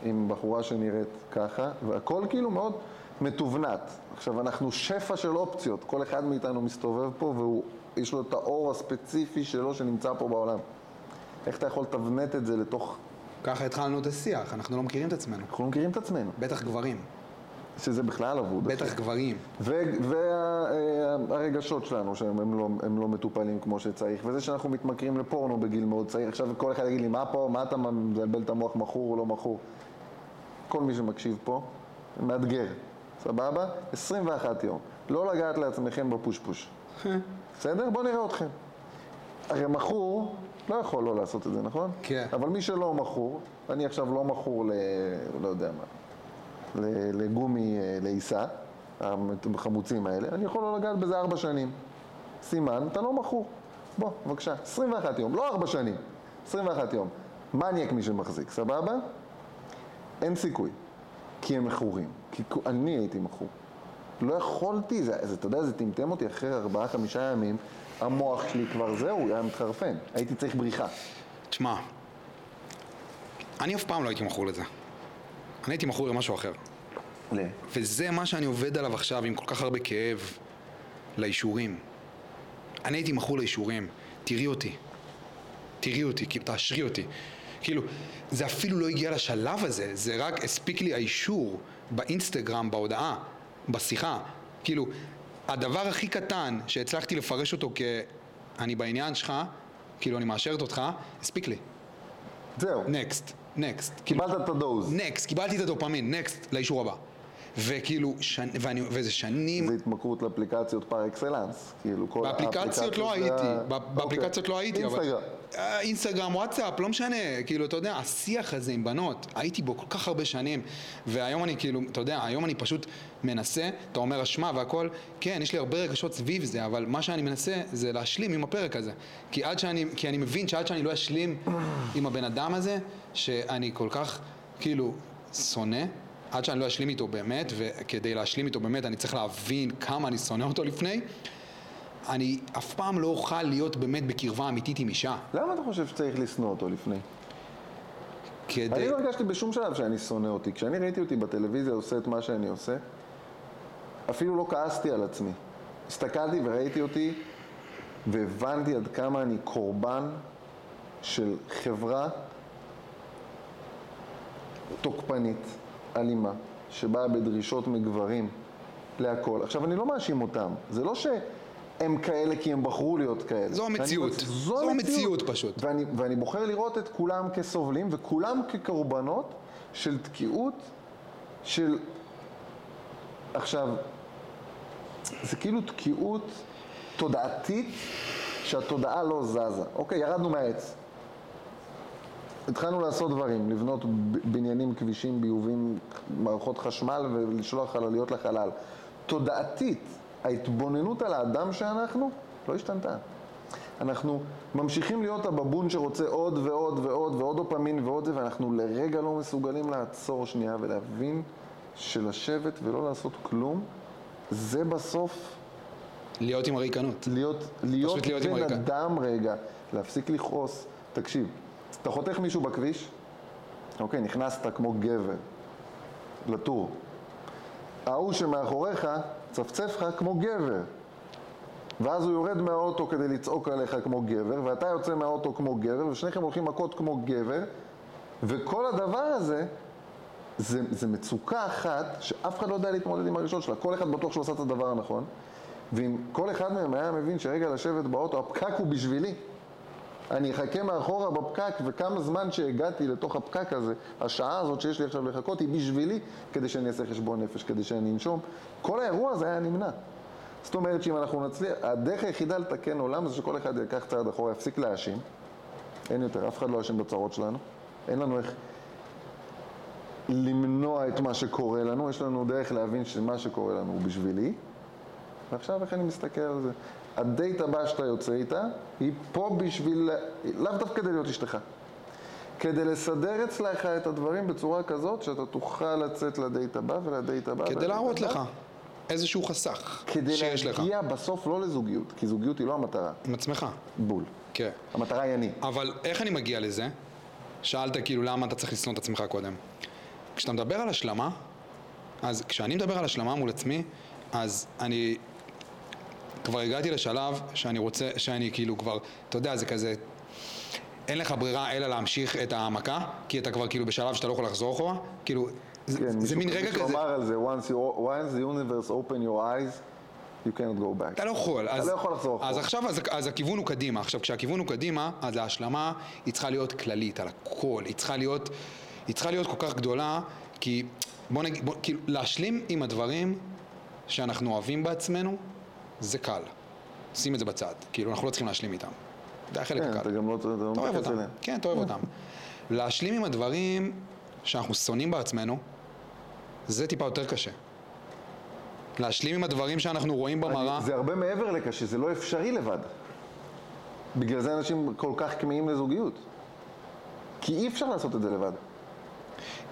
Speaker 1: עם בחורה שנראית ככה, והכל כאילו מאוד מתובנת. עכשיו, אנחנו שפע של אופציות, כל אחד מאיתנו מסתובב פה ויש לו את האור הספציפי שלו שנמצא פה בעולם. איך אתה יכול לתבנת את זה לתוך...
Speaker 2: ככה התחלנו את השיח, אנחנו לא מכירים את עצמנו.
Speaker 1: אנחנו לא מכירים את עצמנו.
Speaker 2: בטח גברים.
Speaker 1: שזה בכלל אבוד.
Speaker 2: בטח גברים.
Speaker 1: והרגשות שלנו, שהם לא, לא מטופלים כמו שצריך, וזה שאנחנו מתמכרים לפורנו בגיל מאוד צעיר. עכשיו כל אחד יגיד לי, מה פה, מה אתה מבלבל את המוח, מכור או לא מכור? כל מי שמקשיב פה, מאתגר, סבבה? 21 יום. לא לגעת לעצמכם בפושפוש. בסדר? בואו נראה אתכם. הרי מכור לא יכול לא לעשות את זה, נכון?
Speaker 2: כן.
Speaker 1: אבל מי שלא מכור, אני עכשיו לא מכור ל... לא יודע מה, ל- לגומי אה, לעיסה, החמוצים האלה, אני יכול לא לגעת בזה ארבע שנים. סימן, אתה לא מכור. בוא, בבקשה, 21 יום, לא ארבע שנים, 21 יום. מניאק מי שמחזיק, סבבה? אין סיכוי, כי הם מכורים. כי אני הייתי מכור. לא יכולתי, זה, זה, אתה יודע, זה טמטם אותי אחרי ארבעה, חמישה ימים, המוח שלי כבר זהו, היה מתחרפן. הייתי צריך בריחה.
Speaker 2: תשמע, אני אף פעם לא הייתי מכור לזה. אני הייתי מכור למשהו אחר.
Speaker 1: ל...
Speaker 2: וזה מה שאני עובד עליו עכשיו עם כל כך הרבה כאב, לאישורים. אני הייתי מכור לאישורים. תראי אותי. תראי אותי, כאילו, תאשרי אותי. כאילו, זה אפילו לא הגיע לשלב הזה, זה רק הספיק לי האישור באינסטגרם, בהודעה, בשיחה. כאילו, הדבר הכי קטן שהצלחתי לפרש אותו כ... אני בעניין שלך, כאילו, אני מאשרת אותך, הספיק לי.
Speaker 1: זהו,
Speaker 2: נקסט, נקסט. כאילו,
Speaker 1: קיבלת את הדוז.
Speaker 2: נקסט, קיבלתי את הדופמין, נקסט, לאישור הבא. וכאילו, שנ... ואני... וזה שנים...
Speaker 1: זה התמכרות לאפליקציות פר אקסלנס. כאילו, כל
Speaker 2: באפליקציות לא
Speaker 1: האפליקציות זה
Speaker 2: הייתי, ב- באפליקציות לא הייתי, אבל...
Speaker 1: אינסטגרם.
Speaker 2: אה, אינסטגרם, וואטסאפ, לא משנה, כאילו, אתה יודע, השיח הזה עם בנות, הייתי בו כל כך הרבה שנים, והיום אני כאילו, אתה יודע, היום אני פשוט מנסה, אתה אומר אשמה והכל, כן, יש לי הרבה רגשות סביב זה, אבל מה שאני מנסה זה להשלים עם הפרק הזה. כי עד שאני, כי אני מבין שעד שאני לא אשלים עם הבן אדם הזה, שאני כל כך, כאילו, שונא, עד שאני לא אשלים איתו באמת, וכדי להשלים איתו באמת אני צריך להבין כמה אני שונא אותו לפני, אני אף פעם לא אוכל להיות באמת בקרבה אמיתית עם אישה.
Speaker 1: למה אתה חושב שצריך לשנוא אותו לפני?
Speaker 2: כדי...
Speaker 1: אני לא הרגשתי בשום שלב שאני שונא אותי. כשאני ראיתי אותי בטלוויזיה עושה את מה שאני עושה, אפילו לא כעסתי על עצמי. הסתכלתי וראיתי אותי, והבנתי עד כמה אני קורבן של חברה תוקפנית, אלימה, שבאה בדרישות מגברים להכל. עכשיו, אני לא מאשים אותם. זה לא שהם כאלה כי הם בחרו להיות כאלה.
Speaker 2: זו המציאות.
Speaker 1: אני-
Speaker 2: זו המציאות פשוט.
Speaker 1: ואני, ואני בוחר לראות את כולם כסובלים וכולם כקורבנות של תקיעות של... עכשיו, זה כאילו תקיעות תודעתית שהתודעה לא זזה. אוקיי, ירדנו מהעץ. התחלנו לעשות דברים, לבנות בניינים, כבישים, ביובים, מערכות חשמל ולשלוח חלליות לחלל. תודעתית, ההתבוננות על האדם שאנחנו לא השתנתה. אנחנו ממשיכים להיות הבבון שרוצה עוד ועוד ועוד ועוד דופמין ועוד זה, ואנחנו לרגע לא מסוגלים לעצור שנייה ולהבין שלשבת ולא לעשות כלום, זה בסוף
Speaker 2: להיות עם הריקנות.
Speaker 1: להיות, להיות,
Speaker 2: להיות
Speaker 1: בן. אדם רגע, להפסיק לכעוס. תקשיב, אתה חותך מישהו בכביש, אוקיי, נכנסת כמו גבר לטור. ההוא שמאחוריך צפצף לך כמו גבר. ואז הוא יורד מהאוטו כדי לצעוק עליך כמו גבר, ואתה יוצא מהאוטו כמו גבר, ושניכם הולכים מכות כמו גבר, וכל הדבר הזה, זה, זה מצוקה אחת שאף אחד לא יודע להתמודד עם הראשון שלה. כל אחד בטוח שהוא עשה את הדבר הנכון, ואם כל אחד מהם היה מבין שרגע לשבת באוטו, הפקק הוא בשבילי. אני אחכה מאחורה בפקק, וכמה זמן שהגעתי לתוך הפקק הזה, השעה הזאת שיש לי עכשיו לחכות, היא בשבילי, כדי שאני אעשה חשבון נפש, כדי שאני אנשום. כל האירוע הזה היה נמנע. זאת אומרת שאם אנחנו נצליח, הדרך היחידה לתקן עולם זה שכל אחד יקח צעד אחורה, יפסיק להאשים. אין יותר, אף אחד לא אשם בצרות שלנו. אין לנו איך למנוע את מה שקורה לנו, יש לנו דרך להבין שמה שקורה לנו הוא בשבילי. ועכשיו איך אני מסתכל על זה? הדייט הבא שאתה יוצא איתה, היא פה בשביל, לאו דווקא כדי להיות אשתך. כדי לסדר אצלך את הדברים בצורה כזאת שאתה תוכל לצאת לדייט הבא ולדייט הבא.
Speaker 2: כדי להראות. לך איזשהו חסך
Speaker 1: כדי
Speaker 2: שיש לך.
Speaker 1: להגיע בסוף לא לזוגיות, כי זוגיות היא לא המטרה.
Speaker 2: עם עצמך.
Speaker 1: בול.
Speaker 2: כן.
Speaker 1: המטרה היא אני.
Speaker 2: אבל איך אני מגיע לזה? שאלת כאילו למה אתה צריך לשנוא את עצמך קודם. כשאתה מדבר על השלמה, אז כשאני מדבר על השלמה מול עצמי, אז אני כבר הגעתי לשלב שאני רוצה, שאני כאילו כבר, אתה יודע, זה כזה, אין לך ברירה אלא להמשיך את המכה, כי אתה כבר כאילו בשלב שאתה לא יכול לחזור אחורה, כאילו, זה,
Speaker 1: כן,
Speaker 2: זה
Speaker 1: מישהו-
Speaker 2: מין רגע
Speaker 1: מישהו
Speaker 2: כזה,
Speaker 1: אמר על זה, once, you, once the universe open your eyes, you cannot go back.
Speaker 2: אתה לא יכול. אז,
Speaker 1: לא יכול לחזור אחורה.
Speaker 2: אז עכשיו, אז, אז הכיוון הוא קדימה. עכשיו, כשהכיוון הוא קדימה, אז ההשלמה היא צריכה להיות כללית, על הכל. היא צריכה להיות, היא צריכה להיות כל כך גדולה, כי בוא נגיד, בוא, כאילו, להשלים עם הדברים שאנחנו אוהבים בעצמנו, זה קל. שים את זה בצד. כאילו, אנחנו לא צריכים להשלים איתם. זה החלק
Speaker 1: כן,
Speaker 2: הקל.
Speaker 1: אתה גם לא אתה לא
Speaker 2: אוהב אותם. כן, אתה אוהב אותם. להשלים עם הדברים שאנחנו שונאים בעצמנו, זה טיפה יותר קשה. להשלים עם הדברים שאנחנו רואים במראה,
Speaker 1: זה הרבה מעבר לקשה, זה לא אפשרי לבד. בגלל זה אנשים כל כך כמהים לזוגיות. כי אי אפשר לעשות את זה לבד.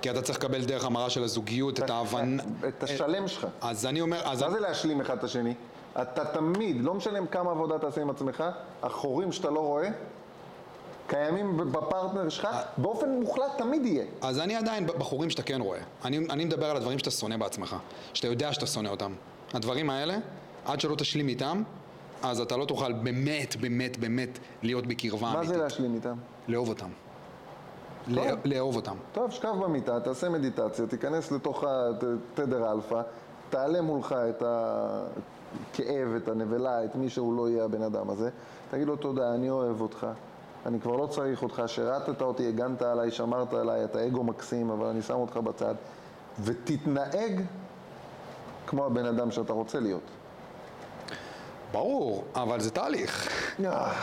Speaker 2: כי אתה צריך לקבל דרך המראה של הזוגיות את ההבנה...
Speaker 1: את השלם שלך.
Speaker 2: אז אני אומר,
Speaker 1: מה זה להשלים אחד את השני? אתה תמיד, לא משנה כמה עבודה תעשה עם עצמך, החורים שאתה לא רואה, קיימים בפרטנר שלך, באופן מוחלט תמיד יהיה.
Speaker 2: אז אני עדיין בחורים שאתה כן רואה. אני, אני מדבר על הדברים שאתה שונא בעצמך, שאתה יודע שאתה שונא אותם. הדברים האלה, עד שלא תשלים איתם, אז אתה לא תוכל באמת, באמת, באמת להיות בקרבה
Speaker 1: מה
Speaker 2: אמיתית.
Speaker 1: זה להשלים איתם?
Speaker 2: לאהוב אותם. לא, לאהוב אותם.
Speaker 1: טוב, שכב במיטה, תעשה מדיטציה, תיכנס לתוך התדר אלפא, תעלה מולך את הכאב, את הנבלה, את מי שהוא לא יהיה הבן אדם הזה, תגיד לו תודה, אני אוהב אותך, אני כבר לא צריך אותך, שירתת אותי, הגנת עליי, שמרת עליי, אתה אגו מקסים, אבל אני שם אותך בצד, ותתנהג כמו הבן אדם שאתה רוצה להיות.
Speaker 2: ברור, אבל זה תהליך.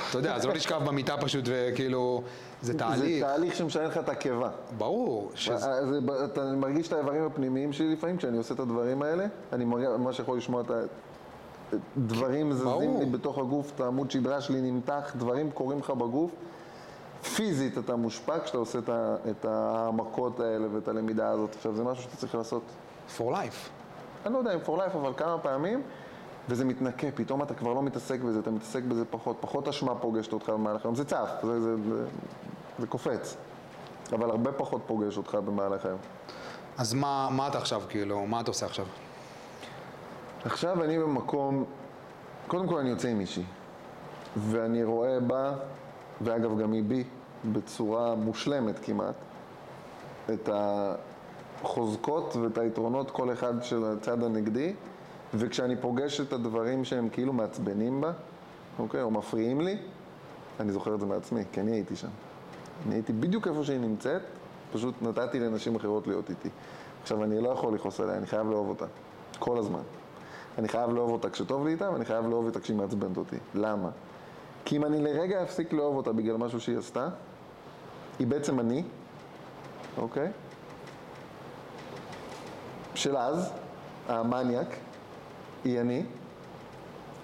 Speaker 2: אתה יודע, זה לא לשכב במיטה פשוט וכאילו, זה
Speaker 1: זה
Speaker 2: תהליך.
Speaker 1: תהליך שמשנה לך את הקיבה.
Speaker 2: ברור. שזה-
Speaker 1: אה, אתה מרגיש את האיברים הפנימיים שלי לפעמים, כשאני עושה את הדברים האלה, אני ממש יכול לשמוע את הדברים זזים
Speaker 2: ברור.
Speaker 1: לי בתוך הגוף, את העמוד שדרה שלי נמתח, דברים קורים לך בגוף. פיזית אתה מושפע כשאתה עושה את, ה, את העמקות האלה ואת הלמידה הזאת. עכשיו, זה משהו שאתה צריך לעשות,
Speaker 2: for life.
Speaker 1: אני לא יודע אם for life, אבל כמה פעמים, וזה מתנקה, פתאום אתה כבר לא מתעסק בזה, אתה מתעסק בזה פחות, פחות אשמה פוגשת אותך במהלך היום, זה צף, זה, זה, זה, זה קופץ, אבל הרבה פחות פוגש אותך במהלך היום.
Speaker 2: אז מה, מה אתה עכשיו, כאילו, מה אתה עושה עכשיו?
Speaker 1: עכשיו אני במקום, קודם כל אני יוצא עם מישהי, ואני רואה בה, ואגב גם היא בי, בצורה מושלמת כמעט, את החוזקות ואת היתרונות כל אחד של הצד הנגדי, וכשאני פוגש את הדברים שהם כאילו מעצבנים בה, אוקיי, או מפריעים לי, אני זוכר את זה מעצמי, כי אני הייתי שם. אני הייתי בדיוק איפה שהיא נמצאת, פשוט נתתי לנשים אחרות להיות איתי. עכשיו, אני לא יכול לכעוס עליה, אני חייב לאהוב אותה. כל הזמן. אני חייב לאהוב אותה כשטוב לי איתה, ואני חייב לאהוב אותה כשהיא מעצבנת אותי. למה? כי אם אני לרגע אפסיק לאהוב אותה בגלל משהו שהיא עשתה, היא בעצם אני, אוקיי? של אז, המניאק, היא אני,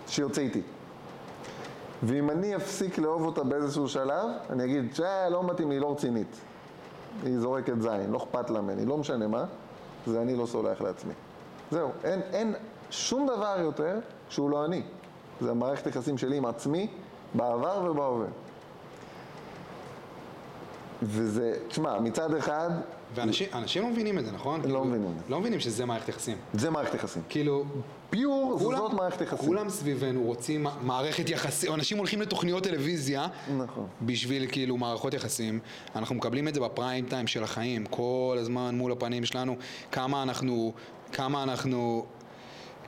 Speaker 1: שיוצא איתי. ואם אני אפסיק לאהוב אותה באיזשהו שלב, אני אגיד, שאה, לא מתאים לי, היא לא רצינית. היא זורקת זין, לא אכפת לה ממני, לא משנה מה, זה אני לא סולח לעצמי. זהו, אין, אין שום דבר יותר שהוא לא אני. זה המערכת יחסים שלי עם עצמי, בעבר ובהווה. וזה, תשמע, מצד אחד,
Speaker 2: ואנשים אנשים לא מבינים את זה, נכון? כאילו,
Speaker 1: מבינים.
Speaker 2: לא מבינים שזה מערכת יחסים.
Speaker 1: זה מערכת יחסים.
Speaker 2: כאילו,
Speaker 1: פיור, זאת מערכת יחסים.
Speaker 2: כולם סביבנו רוצים מערכת יחסים, אנשים הולכים לתוכניות טלוויזיה
Speaker 1: נכון.
Speaker 2: בשביל כאילו מערכות יחסים. אנחנו מקבלים את זה בפריים טיים של החיים, כל הזמן מול הפנים שלנו, כמה אנחנו, כמה אנחנו,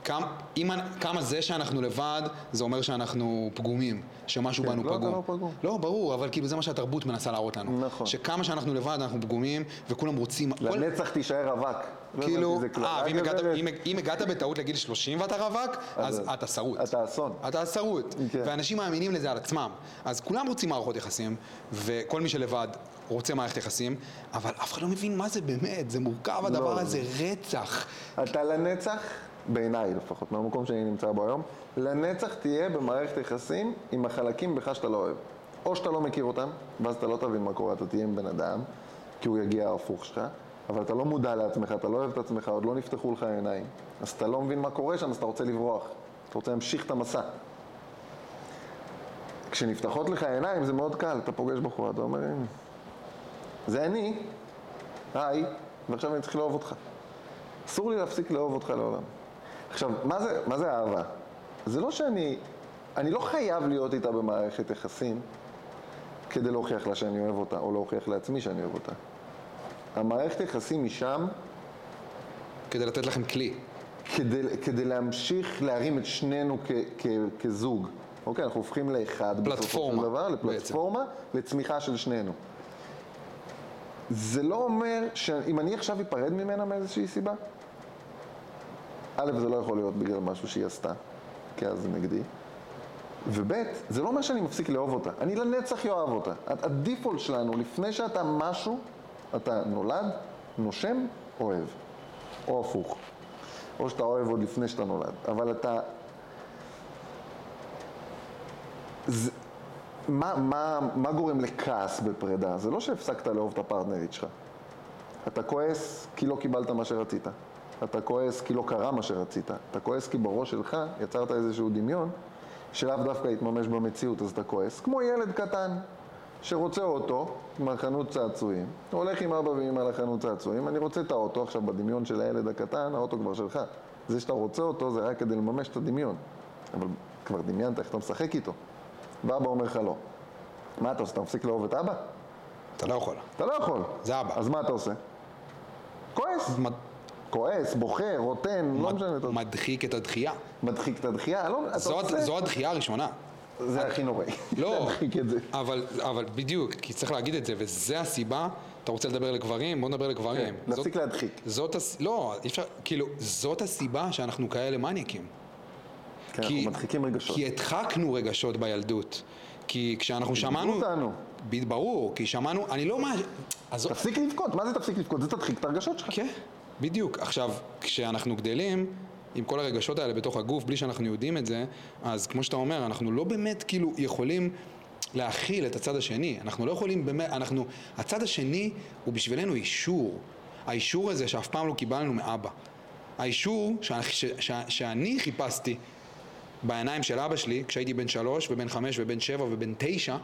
Speaker 2: כמה, אם, כמה זה שאנחנו לבד, זה אומר שאנחנו פגומים, שמשהו
Speaker 1: כן,
Speaker 2: בנו
Speaker 1: לא,
Speaker 2: פגום.
Speaker 1: לא פגום.
Speaker 2: לא, ברור, אבל כאילו זה מה שהתרבות מנסה להראות לנו.
Speaker 1: נכון.
Speaker 2: שכמה שאנחנו לבד אנחנו פגומים, וכולם רוצים... כל-
Speaker 1: לנצח תישאר אבק. לא
Speaker 2: כאילו, אה, ואם הגעת? אם, אם הגעת בטעות לגיל 30 ואתה רווק, אז
Speaker 1: אז-
Speaker 2: אתה שרוט.
Speaker 1: אתה אסון.
Speaker 2: אתה שרוט.
Speaker 1: כן.
Speaker 2: ואנשים מאמינים לזה על עצמם. אז כולם רוצים מערכות יחסים, וכל מי שלבד רוצה מערכת יחסים, אבל אף אחד לא מבין מה זה באמת, זה מורכב הדבר
Speaker 1: לא.
Speaker 2: הזה, רצח.
Speaker 1: אתה לנצח, בעיניי לפחות, מהמקום שאני נמצא בו היום, לנצח תהיה במערכת יחסים עם החלקים בך שאתה לא אוהב. או שאתה לא מכיר אותם, ואז אתה לא תבין מה קורה, אתה תהיה עם בן אדם, כי הוא יגיע ההפוך שלך, אבל אתה לא מודע לעצמך, אתה לא אוהב את עצמך, עוד לא נפתחו לך העיניים. אז אתה לא מבין מה קורה שם, אז אתה רוצה לברוח. אתה רוצה להמשיך את המסע. כשנפתחות לך העיניים זה מאוד קל, אתה פוגש בחורה, אתה אומר, "הנה, זה אני, היי, ועכשיו אני צריך לאהוב אותך. אסור לי להפסיק לאהוב אותך לעולם. עכשיו, מה זה, מה זה אהבה? זה לא שאני, אני לא חייב להיות איתה במערכת יחסים כדי להוכיח לה שאני אוהב אותה, או להוכיח לעצמי שאני אוהב אותה. המערכת יחסים משם
Speaker 2: כדי לתת לכם כלי.
Speaker 1: כדי, כדי להמשיך להרים את שנינו כ, כ, כזוג. אוקיי, אנחנו הופכים לאחד
Speaker 2: פלטפורמה,
Speaker 1: בסופו של דבר, לפלטפורמה, לצמיחה של שנינו. זה לא אומר שאם אני עכשיו אפרד ממנה מאיזושהי סיבה, א', זה לא יכול להיות בגלל משהו שהיא עשתה, כי אז זה נגדי. וב', זה לא אומר שאני מפסיק לאהוב אותה. אני לנצח אוהב אותה. הדיפולט שלנו, לפני שאתה משהו, אתה נולד, נושם, אוהב. או הפוך. או שאתה אוהב עוד לפני שאתה נולד. אבל אתה... זה... מה, מה, מה גורם לכעס בפרידה? זה לא שהפסקת לאהוב את הפרטנרית שלך. אתה כועס כי לא קיבלת מה שרצית. אתה כועס כי לא קרה מה שרצית. אתה כועס כי בראש שלך יצרת איזשהו דמיון שלאו דווקא יתממש במציאות, אז אתה כועס. כמו ילד קטן שרוצה אוטו מהחנות צעצועים, הולך עם אבא ואמא לחנות צעצועים, אני רוצה את האוטו, עכשיו בדמיון של הילד הקטן, האוטו כבר שלך. זה שאתה רוצה אותו זה רק כדי לממש את הדמיון. אבל כבר דמיינת איך אתה משחק איתו. ואבא אומר לך לא. מה אתה עושה? אתה מפסיק לאהוב את אבא?
Speaker 2: אתה לא יכול.
Speaker 1: אתה לא יכול.
Speaker 2: זה אבא.
Speaker 1: אז מה אתה עושה? כועס. כועס, בוחר, רוטן, לא משנה.
Speaker 2: מדחיק את הדחייה.
Speaker 1: מדחיק את הדחייה, לא, אתה עושה...
Speaker 2: זו הדחייה הראשונה.
Speaker 1: זה הכי נוראי.
Speaker 2: לא,
Speaker 1: זה.
Speaker 2: אבל, אבל בדיוק, כי צריך להגיד את זה, וזה הסיבה, אתה רוצה לדבר לגברים? בוא נדבר לגברים.
Speaker 1: כן, להפסיק
Speaker 2: זאת,
Speaker 1: להדחיק.
Speaker 2: זאת. לא, אי אפשר, כאילו, זאת הסיבה שאנחנו כאלה מניאקים.
Speaker 1: כן, אנחנו מדחיקים רגשות.
Speaker 2: כי הדחקנו רגשות בילדות. כי כשאנחנו שמענו...
Speaker 1: אותנו.
Speaker 2: ברור, כי שמענו, אני לא מה... אז...
Speaker 1: תפסיק לבכות, מה זה תפסיק לבכות? זה תדחיק את הרגשות שלך.
Speaker 2: כן, בדיוק. עכשיו, כשאנחנו גדלים, עם כל הרגשות האלה בתוך הגוף, בלי שאנחנו יודעים את זה, אז כמו שאתה אומר, אנחנו לא באמת כאילו יכולים להכיל את הצד השני. אנחנו לא יכולים באמת, אנחנו... הצד השני הוא בשבילנו אישור. האישור הזה שאף פעם לא קיבלנו מאבא. האישור ש... ש... ש... שאני חיפשתי בעיניים של אבא שלי, כשהייתי בן שלוש ובן חמש ובן שבע ובן תשע,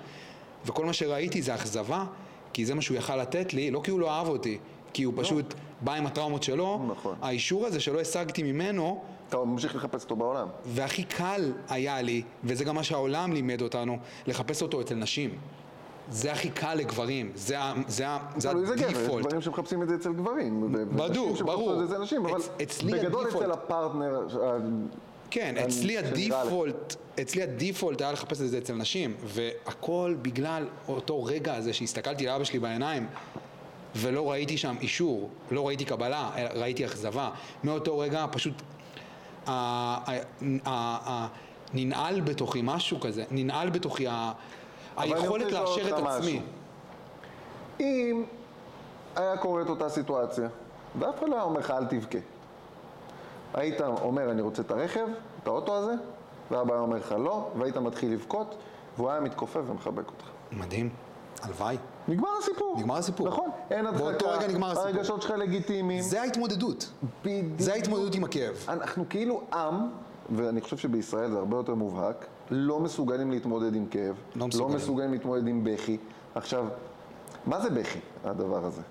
Speaker 2: וכל מה שראיתי זה אכזבה, כי זה מה שהוא יכל לתת לי, לא כי הוא לא אהב אותי, כי הוא פשוט בא עם הטראומות שלו,
Speaker 1: נכון.
Speaker 2: האישור הזה שלא השגתי ממנו,
Speaker 1: אתה ממשיך לחפש אותו בעולם.
Speaker 2: והכי קל היה לי, וזה גם מה שהעולם לימד אותנו, לחפש אותו אצל נשים. זה הכי קל לגברים, זה, ה- זה,
Speaker 1: תלוי איזה גבר, יש
Speaker 2: הדיפולט.
Speaker 1: גברים שמחפשים את זה אצל גברים. שמחפשות
Speaker 2: ברור.
Speaker 1: זה אצל נשים, אבל
Speaker 2: אצ- אצלי
Speaker 1: בגדול
Speaker 2: הדיפולט-
Speaker 1: אצל הפרטנר,
Speaker 2: כן, אצלי. הדיפולט, אצלי הדיפולט היה לחפש את זה אצל נשים, והכל בגלל אותו רגע הזה שהסתכלתי לאבא שלי בעיניים ולא ראיתי שם אישור, לא ראיתי קבלה, ראיתי אכזבה. מאותו רגע פשוט ננעל בתוכי משהו כזה, ננעל בתוכי היכולת לאשר את עצמי.
Speaker 1: אם היה קורה את אותה סיטואציה, ואף אחד לא היה אומר לך אל תבכה. היית אומר אני רוצה את הרכב, את האוטו הזה, ואבא היה אומר לך לא, והיית מתחיל לבכות, והוא היה מתכופף ומחבק אותך.
Speaker 2: מדהים, הלוואי.
Speaker 1: נגמר הסיפור.
Speaker 2: נגמר הסיפור.
Speaker 1: נכון, אין הדחקה,
Speaker 2: באותו רגע נגמר הסיפור.
Speaker 1: הרגשות שלך לגיטימיים.
Speaker 2: זה ההתמודדות,
Speaker 1: בדיוק.
Speaker 2: זה ההתמודדות עם הכאב.
Speaker 1: אנחנו כאילו עם, ואני חושב שבישראל זה הרבה יותר מובהק, לא מסוגלים להתמודד עם כאב,
Speaker 2: לא מסוגלים.
Speaker 1: לא מסוגלים להתמודד עם בכי. עכשיו, מה זה בכי, הדבר הזה?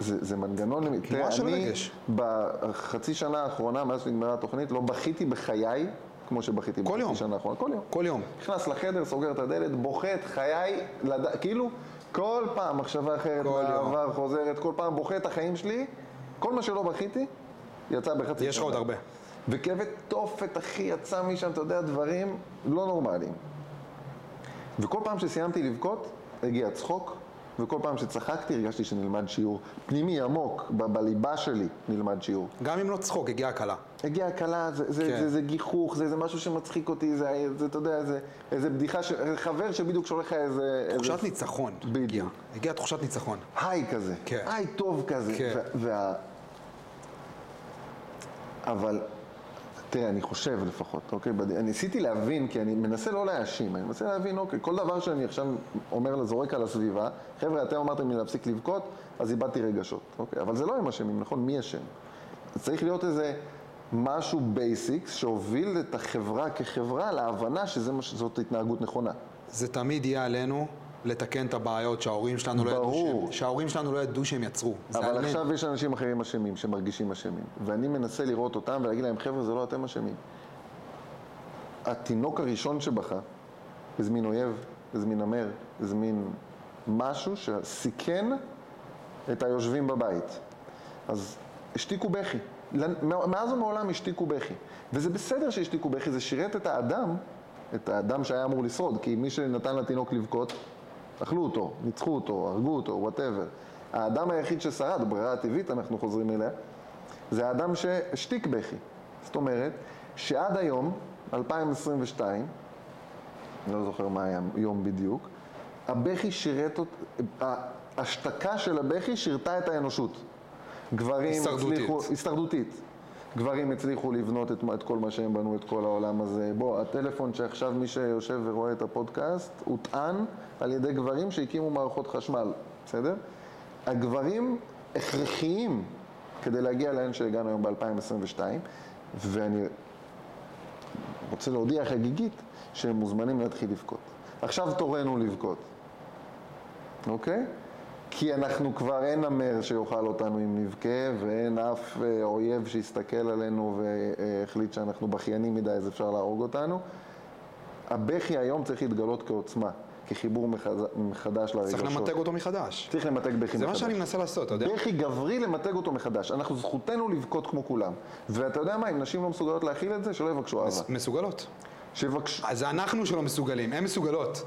Speaker 1: זה, זה מנגנון, תראה, אני. בחצי שנה האחרונה, מאז שנגמרה התוכנית, לא בכיתי בחיי כמו שבכיתי
Speaker 2: כל יום.
Speaker 1: שנה האחרונה, כל יום.
Speaker 2: כל יום.
Speaker 1: נכנס לחדר, סוגר את הדלת, בוכה את חיי, לד... כאילו, כל פעם מחשבה אחרת
Speaker 2: כל יום.
Speaker 1: מהעבר חוזרת, כל פעם בוכה את החיים שלי, כל מה שלא בכיתי, יצא בחצי.
Speaker 2: יש לך עוד הרבה.
Speaker 1: וכאבי תופת, אחי, יצא משם, אתה יודע, דברים לא נורמליים. וכל פעם שסיימתי לבכות, הגיע צחוק, וכל פעם שצחקתי הרגשתי שנלמד שיעור פנימי עמוק, ב- בליבה שלי נלמד שיעור.
Speaker 2: גם אם לא צחוק, הגיעה הקלה.
Speaker 1: הגיעה הקלה, זה, זה,
Speaker 2: כן.
Speaker 1: זה, זה גיחוך, זה, זה משהו שמצחיק אותי, זה, זה אתה יודע, זה איזה בדיחה, ש... חבר שבדיוק שולח לך איזה...
Speaker 2: תחושת
Speaker 1: איזה...
Speaker 2: ניצחון.
Speaker 1: בדיוק.
Speaker 2: הגיעה. הגיעה תחושת ניצחון.
Speaker 1: היי כזה,
Speaker 2: כן.
Speaker 1: היי טוב כזה.
Speaker 2: כן.
Speaker 1: וה... אבל, תראה, אני חושב לפחות, אוקיי? אני ניסיתי להבין, כי אני מנסה לא להאשים, אני מנסה להבין, אוקיי, כל דבר שאני עכשיו אומר, זורק על הסביבה, חבר'ה, אתם אמרתם לי להפסיק לבכות, אז איבדתי רגשות, אוקיי? אבל זה לא הם אשמים, נכון? מי אשם? אז צריך להיות איזה משהו basics שהוביל את החברה כחברה להבנה שזאת התנהגות נכונה.
Speaker 2: זה תמיד יהיה עלינו לתקן את הבעיות שההורים שלנו לא ידעו. שהם, שההורים שלנו לא ידעו שהם יצרו.
Speaker 1: אבל. עכשיו יש אנשים אחרים אשמים, שמרגישים אשמים. ואני מנסה לראות אותם ולהגיד להם, חבר'ה, זה לא אתם אשמים. התינוק הראשון שבכה, הזמין אויב, הזמין נמר, הזמין משהו שסיכן את היושבים בבית. אז השתיקו בכי. מאז ומעולם השתיקו בכי. וזה בסדר שהשתיקו בכי, זה שירת את האדם, את האדם שהיה אמור לשרוד, כי מי שנתן לתינוק לבכות, אכלו אותו, ניצחו אותו, הרגו אותו, וואטאבר. האדם היחיד ששרד, הברירה הטבעית, אנחנו חוזרים אליה, זה האדם שהשתיק בכי. זאת אומרת, שעד היום, 2022, אני לא זוכר מה היה יום בדיוק, הבכי שירת, ההשתקה של הבכי שירתה את האנושות. גברים
Speaker 2: הישרדותית.
Speaker 1: הצליחו, הישרדותית. גברים הצליחו לבנות את, את כל מה שהם בנו, את כל העולם הזה. בוא, הטלפון שעכשיו מי שיושב ורואה את הפודקאסט, הוטען על ידי גברים שהקימו מערכות חשמל, בסדר? הגברים הכרחיים כדי להגיע לאן שהגענו היום ב-2022, ואני רוצה להודיע חגיגית שהם מוזמנים להתחיל לבכות. עכשיו תורנו לבכות, אוקיי? כי אנחנו כבר אין נמר שיאכל אותנו אם נבכה, ואין אף אה, אויב שיסתכל עלינו והחליט שאנחנו בכיינים מדי אז אפשר להרוג אותנו. הבכי היום צריך להתגלות כעוצמה, כחיבור מחדש לרגשות.
Speaker 2: צריך למתג אותו מחדש.
Speaker 1: צריך למתג בכי מחדש.
Speaker 2: זה מה שאני מנסה לעשות, אתה יודע?
Speaker 1: בכי גברי למתג אותו מחדש. אנחנו זכותנו לבכות כמו כולם. ואתה יודע מה, אם נשים לא מסוגלות להכיל את זה, שלא יבקשו אהבה.
Speaker 2: מסוגלות.
Speaker 1: שיבקשו...
Speaker 2: אז אנחנו שלא מסוגלים, הן מסוגלות.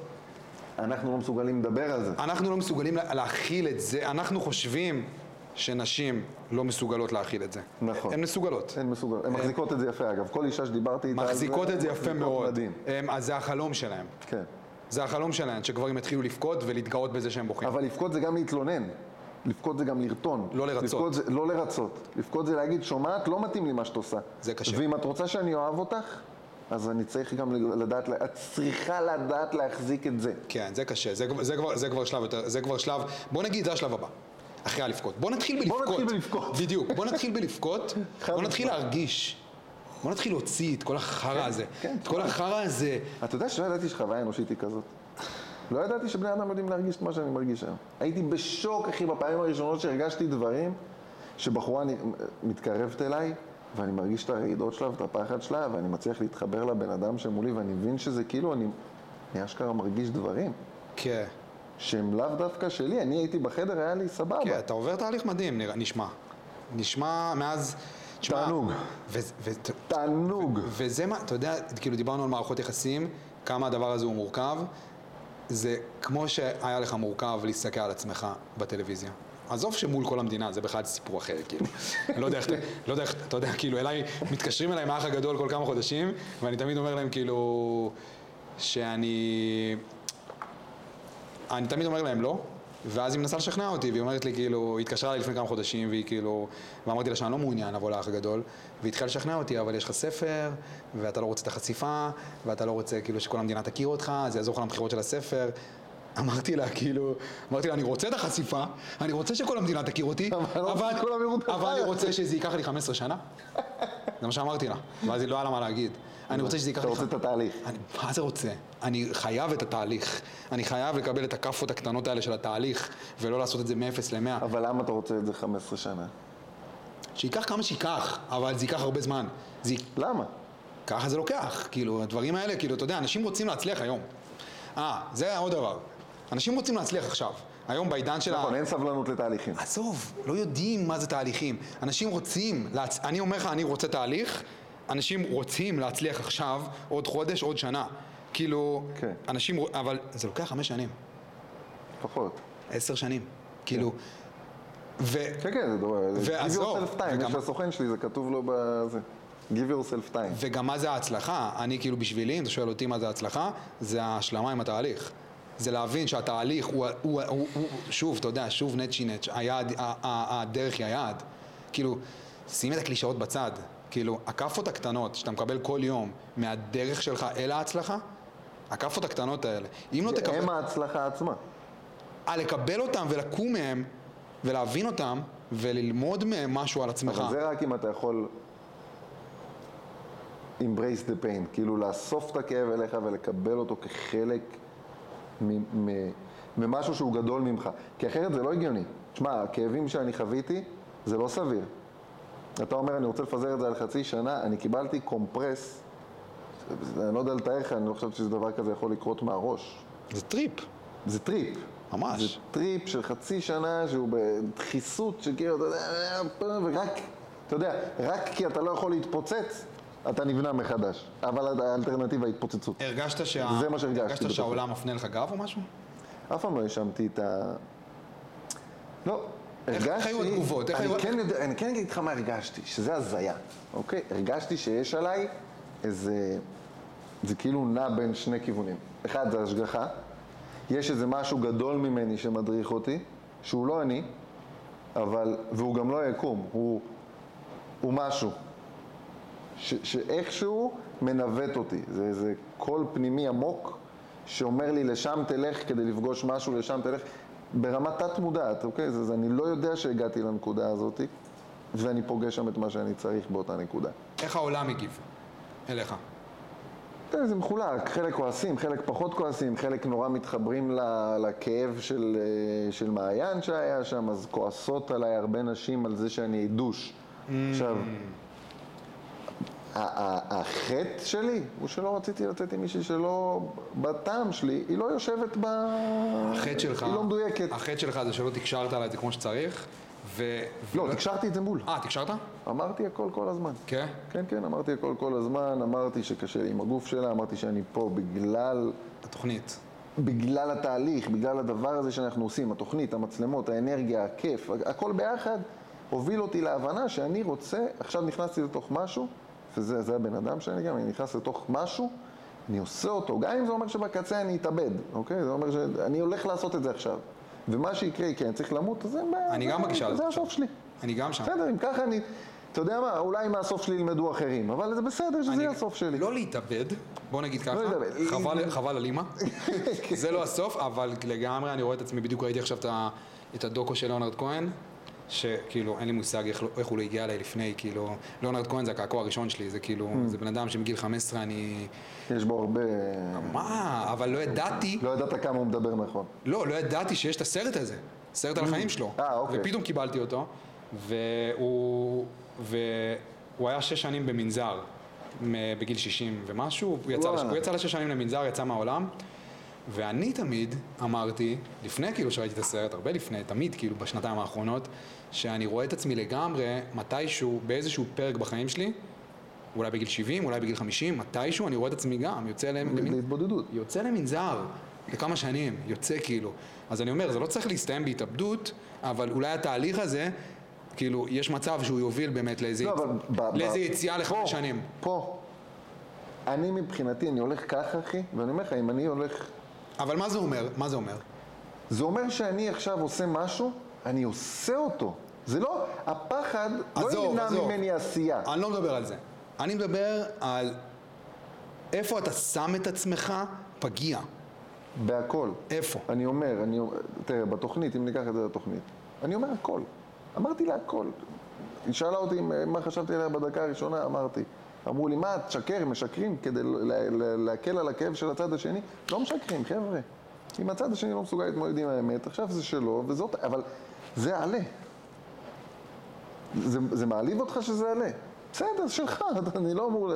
Speaker 1: אנחנו לא מסוגלים לדבר על זה.
Speaker 2: אנחנו לא מסוגלים לה- להכיל את זה, אנחנו חושבים שנשים לא מסוגלות להכיל את זה.
Speaker 1: נכון.
Speaker 2: הן מסוגלות.
Speaker 1: הן מסוגלות. הן מחזיקות את זה יפה, אגב. כל אישה שדיברתי איתה.
Speaker 2: מחזיקות את זה יפה מאוד.
Speaker 1: מדהים.
Speaker 2: אז זה החלום שלהם.
Speaker 1: כן.
Speaker 2: זה החלום שלהם, שגברים יתחילו לבכות ולהתגאות בזה שהם בוכים.
Speaker 1: אבל לבכות זה גם להתלונן. לבכות זה גם לרטון.
Speaker 2: לא לרצות.
Speaker 1: לבכות זה, לא לרצות. לבכות זה להגיד, שומעת, לא מתאים לי מה שאת עושה.
Speaker 2: זה קשה.
Speaker 1: ואם את רוצה שאני אוהב אותך, אז אני צריך גם לדעת, את צריכה לדעת להחזיק את זה.
Speaker 2: כן, זה קשה, זה, זה, כבר, זה כבר שלב יותר, זה כבר שלב, בוא נגיד, זה השלב הבא. אחרי הלבכות. בוא נתחיל
Speaker 1: בוא
Speaker 2: בלבכות.
Speaker 1: נתחיל בלבכות.
Speaker 2: בדיוק, בוא נתחיל בלבכות, בוא נתחיל. להרגיש. בוא נתחיל להוציא את כל החרא הזה.
Speaker 1: כן.
Speaker 2: את כל החרא הזה.
Speaker 1: אתה יודע שלא ידעתי שחוויה אנושית היא כזאת. לא ידעתי שבני אדם יודעים להרגיש את מה שאני מרגיש היום. הייתי בשוק, אחי, בפעמים הראשונות שהרגשתי דברים, שבחורה מתקרבת אליי, ואני מרגיש את הרעידות שלה ואת הפחד שלה, ואני מצליח להתחבר לבן אדם שמולי, ואני מבין שזה כאילו, אני, אני אשכרה מרגיש דברים,
Speaker 2: כן.
Speaker 1: שהם לאו דווקא שלי. אני הייתי בחדר, היה לי סבבה.
Speaker 2: כן, אתה עובר תהליך מדהים, נשמע. נשמע מאז...
Speaker 1: תענוג.
Speaker 2: ו- ו-
Speaker 1: תענוג.
Speaker 2: וזה מה, אתה יודע, כאילו דיברנו על מערכות יחסים, כמה הדבר הזה הוא מורכב. זה כמו שהיה לך מורכב להסתכל על עצמך בטלוויזיה. עזוב שמול כל המדינה, זה בכלל סיפור אחר, כאילו. לא יודע איך, לא יודע איך, אתה יודע, כאילו, אליי, מתקשרים אליי מהאח הגדול כל כמה חודשים, ואני תמיד אומר להם, כאילו, שאני... אני תמיד אומר להם לא, ואז היא מנסה לשכנע אותי, והיא אומרת לי כאילו, היא התקשרה אליי לפני כמה חודשים, והיא כאילו, ואמרתי לה שאני לא מעוניין לבוא לאח הגדול, והיא התחילה לשכנע אותי, אבל יש לך ספר, ואתה לא רוצה את החשיפה, ואתה לא רוצה כאילו שכל המדינה תכיר אותך, זה יעזור לך למכירות של הספר. אמרתי לה, כאילו, אמרתי לה, אני רוצה את החשיפה, אני רוצה שכל המדינה תכיר אותי,
Speaker 1: אבל אני לא
Speaker 2: אבל אני. רוצה שזה ייקח לי 15 שנה. זה מה שאמרתי לה, ואז היא לא היה לה מה להגיד. אני רוצה שזה ייקח
Speaker 1: אתה
Speaker 2: לי...
Speaker 1: רוצה את התהליך.
Speaker 2: אני, מה זה רוצה? אני חייב את התהליך. אני חייב לקבל את הכאפות הקטנות האלה של התהליך, ולא לעשות את זה מ-0 ל-100.
Speaker 1: אבל למה אתה רוצה את זה 15 שנה?
Speaker 2: שייקח כמה שייקח, אבל זה ייקח הרבה זמן. זה...
Speaker 1: למה?
Speaker 2: ככה זה לוקח. כאילו, הדברים האלה, כאילו, אתה יודע, אנשים רוצים להצליח היום. אה, זה עוד דבר. אנשים רוצים להצליח עכשיו. היום בעידן של ה...
Speaker 1: נכון, אין סבלנות לתהליכים.
Speaker 2: עזוב, לא יודעים מה זה תהליכים. אנשים רוצים, להצ... אני אומר לך, אני רוצה תהליך, אנשים רוצים להצליח עכשיו, עוד חודש, עוד שנה. כאילו,
Speaker 1: כן.
Speaker 2: אנשים, אבל זה לוקח חמש שנים,
Speaker 1: פחות.
Speaker 2: עשר שנים. כאילו, ו...
Speaker 1: כן, כן, זה דבר... Give
Speaker 2: ועזוב,
Speaker 1: yourself time,
Speaker 2: וגם-
Speaker 1: יש לסוכן שלי, זה כתוב לו בזה. Give yourself time.
Speaker 2: וגם מה זה ההצלחה? אני כאילו בשבילי, אם אתה שואל אותי מה זה הצלחה, זה ההשלמה עם התהליך. זה להבין שהתהליך הוא, הוא, הוא, הוא שוב, אתה יודע, שוב נצ'י נצ', היעד, הדרך היא היעד. כאילו, שים את הקלישאות בצד. כאילו, הכאפות הקטנות שאתה מקבל כל יום מהדרך שלך אל ההצלחה, הכאפות הקטנות האלה. אם לא תקבל...
Speaker 1: הם ההצלחה עצמה.
Speaker 2: אה, לקבל אותם ולקום מהם, ולהבין אותם, וללמוד מהם משהו על עצמך.
Speaker 1: אבל זה רק אם אתה יכול embrace the pain, כאילו לאסוף את הכאב אליך ולקבל אותו כחלק ממשהו שהוא גדול ממך. כי אחרת זה לא הגיוני. תשמע, הכאבים שאני חוויתי, זה לא סביר. אתה אומר, אני רוצה לפזר את זה על חצי שנה, אני קיבלתי קומפרס, אני לא יודע לתאר לך, אני לא חושב שזה דבר כזה יכול לקרות מהראש.
Speaker 2: זה טריפ.
Speaker 1: זה טריפ.
Speaker 2: ממש.
Speaker 1: זה טריפ של חצי שנה שהוא בדחיסות שכאילו, אתה יודע, ורק, אתה יודע, רק כי אתה לא יכול להתפוצץ, אתה נבנה מחדש. אבל האלטרנטיבה היא התפוצצות.
Speaker 2: הרגשת שה...
Speaker 1: זה מה שהרגשתי
Speaker 2: הרגשת. שהעולם מפנה לך גב או משהו?
Speaker 1: אף פעם לא האשמתי את ה... לא. הרגשתי...
Speaker 2: היו התגובות? איך
Speaker 1: אני
Speaker 2: היו-
Speaker 1: כן אני כן אגיד לך מה הרגשתי, שזה הזיה, אוקיי? הרגשתי שיש עליי איזה... זה כאילו נע בין שני כיוונים. אחד זה השגחה, יש איזה משהו גדול ממני שמדריך אותי, שהוא לא אני, אבל, והוא גם לא יקום, הוא, הוא משהו, ש, שאיכשהו מנווט אותי, זה איזה קול פנימי עמוק שאומר לי לשם תלך כדי לפגוש משהו, לשם תלך, ברמה תת מודעת, אוקיי? זה, זה, אני לא יודע שהגעתי לנקודה הזאת, ואני פוגש שם את מה שאני צריך באותה נקודה.
Speaker 2: איך העולם הגיב אליך?
Speaker 1: תראה, זה מחולק, חלק כועסים, חלק פחות כועסים, חלק נורא מתחברים לכאב של, אה, של מעיין שהיה שם, אז כועסות עליי הרבה נשים על זה שאני דוש. עכשיו, ה- ה- החטא שלי הוא שלא רציתי לצאת עם מישהי שלא, בטעם שלי, היא לא יושבת ב...
Speaker 2: החטא שלך,
Speaker 1: היא לא מדויקת.
Speaker 2: החטא שלך זה שלא תקשרת לה את זה כמו שצריך, ו...
Speaker 1: לא, תקשרתי את זה מול.
Speaker 2: אה, תקשרת?
Speaker 1: אמרתי הכל כל הזמן.
Speaker 2: כן.
Speaker 1: כן, כן, אמרתי הכל כל הזמן, אמרתי שקשה לי עם הגוף שלה, אמרתי שאני פה בגלל
Speaker 2: התוכנית.
Speaker 1: בגלל התהליך, בגלל הדבר הזה שאנחנו עושים, התוכנית, המצלמות, האנרגיה, הכיף, הכל ביחד, הוביל אותי להבנה שאני רוצה, עכשיו נכנסתי לתוך משהו, וזה זה הבן אדם שאני גם, אני נכנס לתוך משהו, אני עושה אותו, גם אם זה אומר שבקצה אני אתאבד, אוקיי? זה אומר שאני הולך לעשות את זה עכשיו. ומה שיקרה, כי אני צריך למות, אז זה בעיה.
Speaker 2: אני גם בגישה הזאת
Speaker 1: זה. הסוף שלי.
Speaker 2: אני גם שם.
Speaker 1: בסדר, אם ככה אני, אתה יודע מה, אולי מהסוף שלי ילמדו אחרים, אבל זה בסדר שזה יהיה הסוף שלי.
Speaker 2: לא להתאבד, בוא נגיד ככה,
Speaker 1: להתאבד.
Speaker 2: חבל, על אימא, זה לא הסוף, אבל לגמרי אני רואה את עצמי, בדיוק ראיתי עכשיו את הדוקו של ליאונרד כהן, שכאילו אין לי מושג איך, לא- איך הוא לא הגיע אליי לפני, כאילו, ליאונרד כהן זה הקעקוע הראשון שלי, זה כאילו,
Speaker 1: Mm.
Speaker 2: זה בן אדם שמגיל 15 אני,
Speaker 1: יש בו הרבה...
Speaker 2: מה, אבל לא ידעתי,
Speaker 1: לא ידעת כמה הוא מדבר נכון.
Speaker 2: לא, לא ידעתי שיש את הסרט הזה, סרט על החיים שלו.
Speaker 1: אה, אוקיי.
Speaker 2: ופתאום קיבלתי אותו, והוא, והוא היה שש שנים במנזר, בגיל 60 ומשהו, הוא יצא, לש. הוא יצא לשש שנים למנזר, יצא מהעולם, ואני תמיד אמרתי, לפני כאילו שראיתי את הסרט, הרבה לפני, תמיד כאילו בשנתיים האחרונות, שאני רואה את עצמי לגמרי, מתישהו, באיזשהו פרק בחיים שלי, אולי בגיל 70, אולי בגיל 50, מתישהו אני רואה את עצמי גם, יוצא למ- למין...
Speaker 1: להתבודדות.
Speaker 2: יוצא למנזר לכמה שנים, יוצא כאילו. אז אני אומר, זה לא צריך להסתיים בהתאבדות, אבל אולי התהליך הזה, כאילו, יש מצב שהוא יוביל באמת לאיזה,
Speaker 1: לא. ב-
Speaker 2: לאיזה
Speaker 1: ב-
Speaker 2: יציאה לחמש שנים.
Speaker 1: פה. אני מבחינתי, אני הולך ככה, אחי, ואני אומר לך, אם אני הולך...
Speaker 2: אבל מה זה אומר? מה זה אומר?
Speaker 1: זה אומר שאני עכשיו עושה משהו, אני עושה אותו. זה לא... הפחד לא
Speaker 2: עזוב,
Speaker 1: ימנע
Speaker 2: עזוב.
Speaker 1: ממני עשייה.
Speaker 2: אני לא מדבר על זה. אני מדבר על איפה אתה שם את עצמך פגיע.
Speaker 1: בהכל.
Speaker 2: איפה?
Speaker 1: אני אומר, אני... תראה, בתוכנית, אם ניקח את זה לתוכנית, אני אומר הכל. אמרתי לה הכל. היא שאלה אותי מה חשבתי עליה בדקה הראשונה, אמרתי. אמרו לי, מה, תשקר, משקרים כדי להקל על הכאב של הצד השני? לא משקרים, חבר'ה. אם הצד השני לא מסוגל להתמודד עם האמת, עכשיו זה שלו, וזאת, אבל זה עלה. זה, זה מעליב אותך שזה עלה. בסדר, שלך, אני לא אמור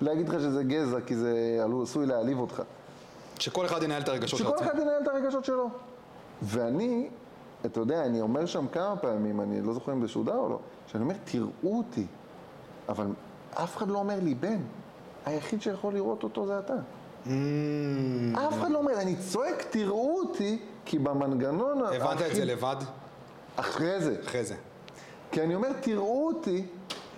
Speaker 1: להגיד לך שזה גזע, כי זה עשוי להעליב אותך.
Speaker 2: שכל אחד ינהל את הרגשות של
Speaker 1: שכל. אחד ינהל את הרגשות שלו. ואני, אתה יודע, אני אומר שם כמה פעמים, אני לא זוכר אם זה שודר או לא, שאני אומר, תראו אותי. אבל אף אחד לא אומר לי, בן, היחיד שיכול לראות אותו זה אתה.
Speaker 2: Mm,
Speaker 1: אף אחד לא אומר, אני צועק, תראו אותי, כי במנגנון...
Speaker 2: הבנת את זה לבד?
Speaker 1: אחרי זה.
Speaker 2: אחרי זה.
Speaker 1: כי אני אומר, תראו אותי,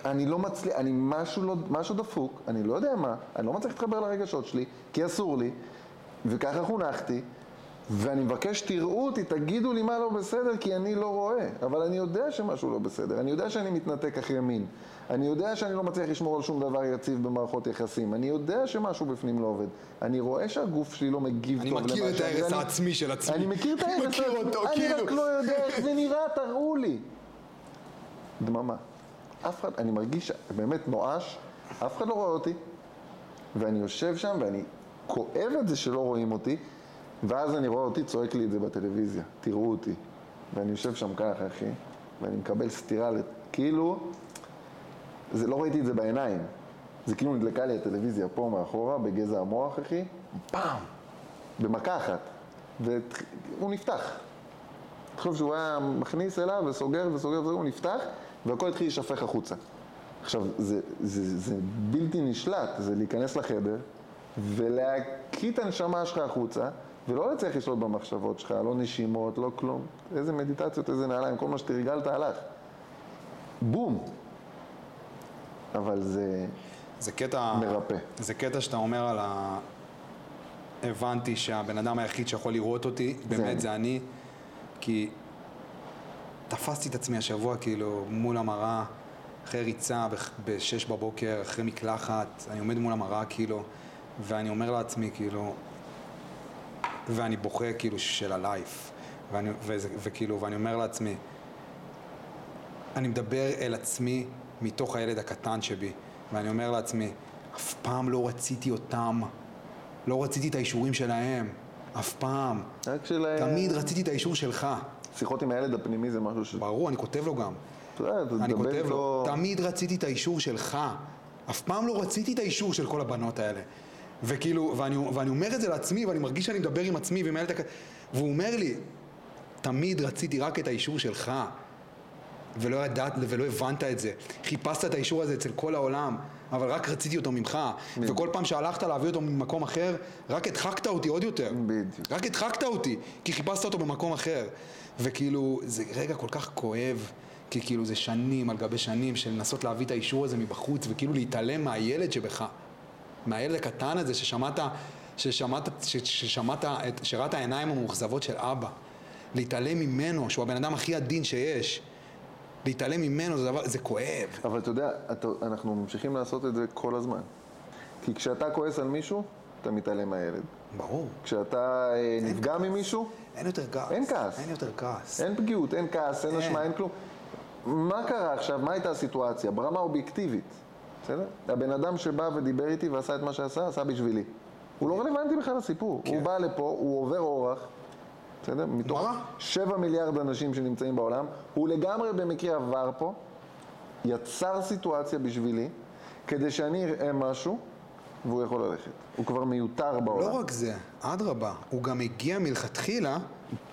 Speaker 1: אני לא מצליח, אני משהו, לא, משהו דפוק, אני לא יודע מה, אני לא מצליח להתחבר לרגשות שלי, כי אסור לי, וככה חונכתי, ואני מבקש, תראו אותי, תגידו לי מה לא בסדר, כי אני לא רואה, אבל אני יודע שמשהו לא בסדר, אני יודע שאני מתנתק אחרי מין, אני יודע שאני לא מצליח לשמור על שום דבר יציב במערכות יחסים, אני יודע שמשהו בפנים לא עובד, אני רואה שהגוף שלי לא מגיב
Speaker 2: אני
Speaker 1: טוב למה
Speaker 2: מכיר את
Speaker 1: שאני-
Speaker 2: ההרס
Speaker 1: אני-
Speaker 2: העצמי של עצמי.
Speaker 1: אני מכיר את
Speaker 2: אני
Speaker 1: ההרס העצמי, אני
Speaker 2: כאילו.
Speaker 1: רק לא יודע איך זה נראה, תראו לי. דממה. אף אחד, אני מרגיש באמת נואש, אף אחד לא רואה אותי, ואני יושב שם ואני כואב את זה שלא רואים אותי, ואז אני רואה אותי צועק לי את זה בטלוויזיה, תראו אותי. ואני יושב שם ככה, אחי, ואני מקבל סטירה, כאילו, זה, לא ראיתי את זה בעיניים. זה כאילו נדלקה לי הטלוויזיה פה מאחורה, בגזע המוח, אחי, פעם, במכה אחת. והוא נפתח. תחשוב שהוא היה מכניס אליו וסוגר וסוגר וסוגר, הוא נפתח, והכל התחיל להישפך החוצה. עכשיו, זה, זה, זה בלתי נשלט, זה להיכנס לחדר ולהקיא את הנשמה שלך החוצה, ולא להצליח לשלוט במחשבות שלך, לא נשימות, לא כלום. איזה מדיטציות, איזה נעליים, כל מה שתרגלת הלך. בום. אבל זה...
Speaker 2: זה קטע...
Speaker 1: מרפא.
Speaker 2: זה קטע שאתה אומר על ה... הבנתי שהבן אדם היחיד שיכול לראות אותי, באמת
Speaker 1: אני.
Speaker 2: זה אני, כי תפסתי את עצמי השבוע כאילו מול המראה, אחרי ריצה בח- בשש בבוקר, אחרי מקלחת, אני עומד מול המראה כאילו, ואני אומר לעצמי כאילו, ואני בוכה כאילו של הלייף, ואני, וזה, וכאילו, ואני אומר לעצמי, אני מדבר אל עצמי מתוך הילד הקטן שבי, ואני אומר לעצמי, אף פעם לא רציתי אותם, לא רציתי את האישורים שלהם, אף פעם.
Speaker 1: רק של...
Speaker 2: תמיד רציתי את האישור שלך.
Speaker 1: שיחות עם הילד הפנימי זה משהו ש...
Speaker 2: ברור, אני כותב לו גם.
Speaker 1: אתה
Speaker 2: אני כותב לו. תמיד רציתי את האישור שלך. אף פעם לא רציתי את האישור של כל הבנות האלה. וכאילו, ואני, ואני אומר את זה לעצמי, ואני מרגיש שאני מדבר עם עצמי ועם הילד הכ... והוא אומר לי, תמיד רציתי רק את האישור שלך. ולא ידעת ולא הבנת את זה. חיפשת את האישור הזה אצל כל העולם, אבל רק רציתי אותו ממך. וכל פעם שהלכת להביא אותו ממקום אחר, רק הדחקת אותי עוד יותר.
Speaker 1: בדיוק.
Speaker 2: רק הדחקת אותי, כי חיפשת אותו במקום אחר. וכאילו, זה רגע כל כך כואב, כי כאילו זה שנים על גבי שנים של לנסות להביא את האישור הזה מבחוץ, וכאילו להתעלם מהילד שבך. מהילד הקטן הזה ששמעת, ששמעת, ששמעת, את- שראה את העיניים המאוכזבות של אבא. להתעלם ממנו, שהוא הבן אדם הכי עדין שיש. להתעלם ממנו זה דבר, זה כואב.
Speaker 1: אבל אתה יודע, אתה, אנחנו ממשיכים לעשות את זה כל הזמן. כי כשאתה כועס על מישהו, אתה מתעלם מהילד.
Speaker 2: ברור.
Speaker 1: כשאתה אה, נפגע ממישהו,
Speaker 2: אין יותר כעס.
Speaker 1: אין כעס.
Speaker 2: אין יותר כעס.
Speaker 1: אין פגיעות, אין כעס, אין
Speaker 2: אין.
Speaker 1: אשמה, אין כלום. מה קרה עכשיו? מה הייתה הסיטואציה? ברמה אובייקטיבית, בסדר? הבן אדם שבא ודיבר איתי ועשה את מה שעשה, עשה בשבילי. הוא לא רלוונטי בכלל לסיפור.
Speaker 2: כן.
Speaker 1: הוא בא לפה, הוא עובר אורח, בסדר? מתוך
Speaker 2: רע?
Speaker 1: שבע מיליארד אנשים שנמצאים בעולם, הוא לגמרי במקרה עבר פה, יצר סיטואציה בשבילי, כדי שאני אראה משהו, והוא יכול ללכת. הוא כבר מיותר בעולם.
Speaker 2: לא רק זה, אדרבה, הוא גם הגיע מלכתחילה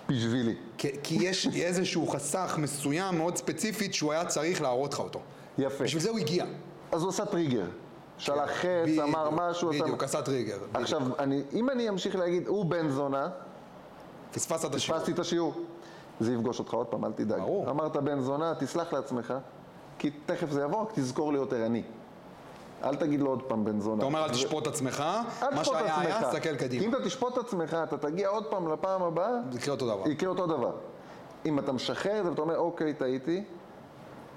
Speaker 1: בשבילי.
Speaker 2: כי כי יש איזשהו חסך מסוים מאוד ספציפית שהוא היה צריך להראות לך אותו.
Speaker 1: יפה.
Speaker 2: בשביל זה הוא הגיע.
Speaker 1: אז הוא עשה טריגר. שלח חץ,
Speaker 2: בדיוק,
Speaker 1: אמר משהו.
Speaker 2: בדיוק, עשה טריגר.
Speaker 1: עכשיו, אני, אם אני אמשיך להגיד, הוא בן זונה,
Speaker 2: פספסת את השיעור.
Speaker 1: פספסתי את השיעור. זה יפגוש אותך עוד פעם, אל תדאג.
Speaker 2: ברור.
Speaker 1: אמרת בן זונה, תסלח לעצמך, כי תכף זה יבוא, רק תזכור להיות ערני. אל תגיד לו עוד פעם בן זונה.
Speaker 2: אתה אומר אל תשפוט עצמך, מה שהיה היה. תסתכל קדימה.
Speaker 1: אם אתה תשפוט את עצמך, אתה תגיע עוד פעם לפעם הבאה,
Speaker 2: יקרה אותו דבר.
Speaker 1: יקרה אותו דבר. אם אתה משחרר את זה ואתה אומר, אוקיי, טעיתי,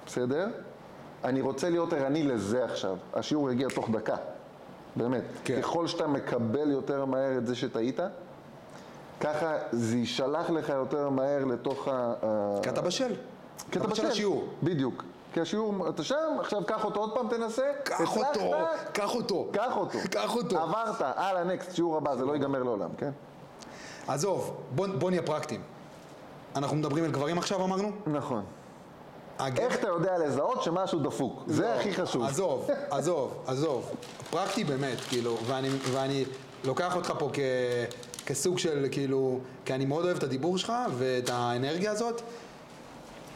Speaker 1: בסדר? אני רוצה להיות ערני לזה עכשיו. השיעור יגיע תוך דקה. באמת.
Speaker 2: כן.
Speaker 1: ככל שאתה מקבל יותר מהר את זה שטעית, ככה זה יישלח לך יותר מהר לתוך ה...
Speaker 2: כי אתה בשל.
Speaker 1: כי אתה
Speaker 2: בשל. לשיעור.
Speaker 1: בדיוק. כי השיעור, אתה שם, עכשיו קח אותו עוד פעם, תנסה.
Speaker 2: קח אותו, קח אותו.
Speaker 1: קח אותו.
Speaker 2: קח אותו.
Speaker 1: עברת, הלאה, נקסט, שיעור הבא, זה לא ייגמר לעולם, כן?
Speaker 2: עזוב, בוא בוא נהיה פרקטיים. אנחנו מדברים על גברים עכשיו אמרנו?
Speaker 1: נכון.
Speaker 2: הגבר-
Speaker 1: איך אתה יודע לזהות שמשהו דפוק? זה הכי חשוב.
Speaker 2: עזוב, עזוב, עזוב. פרקטי באמת, כאילו, ואני, ואני לוקח אותך פה כ, כסוג של, כאילו, כי אני מאוד אוהב את הדיבור שלך ואת האנרגיה הזאת.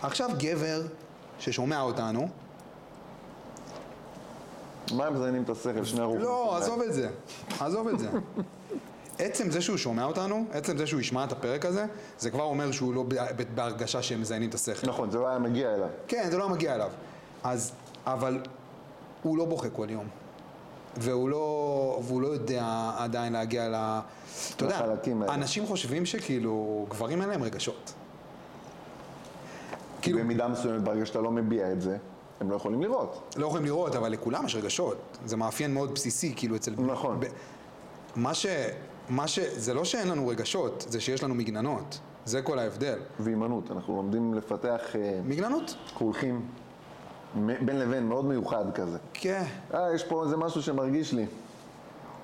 Speaker 2: עכשיו גבר ששומע אותנו,
Speaker 1: מה הם מזיינים את השכל? שני ערוכים.
Speaker 2: לא, עזוב את זה, עזוב את זה. עצם זה שהוא שומע אותנו, עצם זה שהוא ישמע את הפרק הזה, זה כבר אומר שהוא לא בהרגשה שהם מזיינים את השכל.
Speaker 1: נכון, זה לא היה מגיע אליו.
Speaker 2: כן, זה לא מגיע אליו. אז, אבל הוא לא בוכה כל יום. והוא לא, והוא לא יודע עדיין להגיע ל... אתה יודע. אנשים חושבים שכאילו, גברים אין להם רגשות. כאילו,
Speaker 1: במידה מסוימת, ברגע שאתה לא מביע את זה, הם לא יכולים לראות.
Speaker 2: לא יכולים לראות, אבל לכולם יש רגשות. זה מאפיין מאוד בסיסי, כאילו אצל...
Speaker 1: נכון.
Speaker 2: ב... מה ש... מה ש... זה לא שאין לנו רגשות, זה שיש לנו מגננות. זה כל ההבדל.
Speaker 1: והימנעות, אנחנו לומדים לפתח אה,
Speaker 2: מגננות?
Speaker 1: קולחים בין לבין, מאוד מיוחד כזה.
Speaker 2: כן.
Speaker 1: אה, יש פה איזה משהו שמרגיש לי.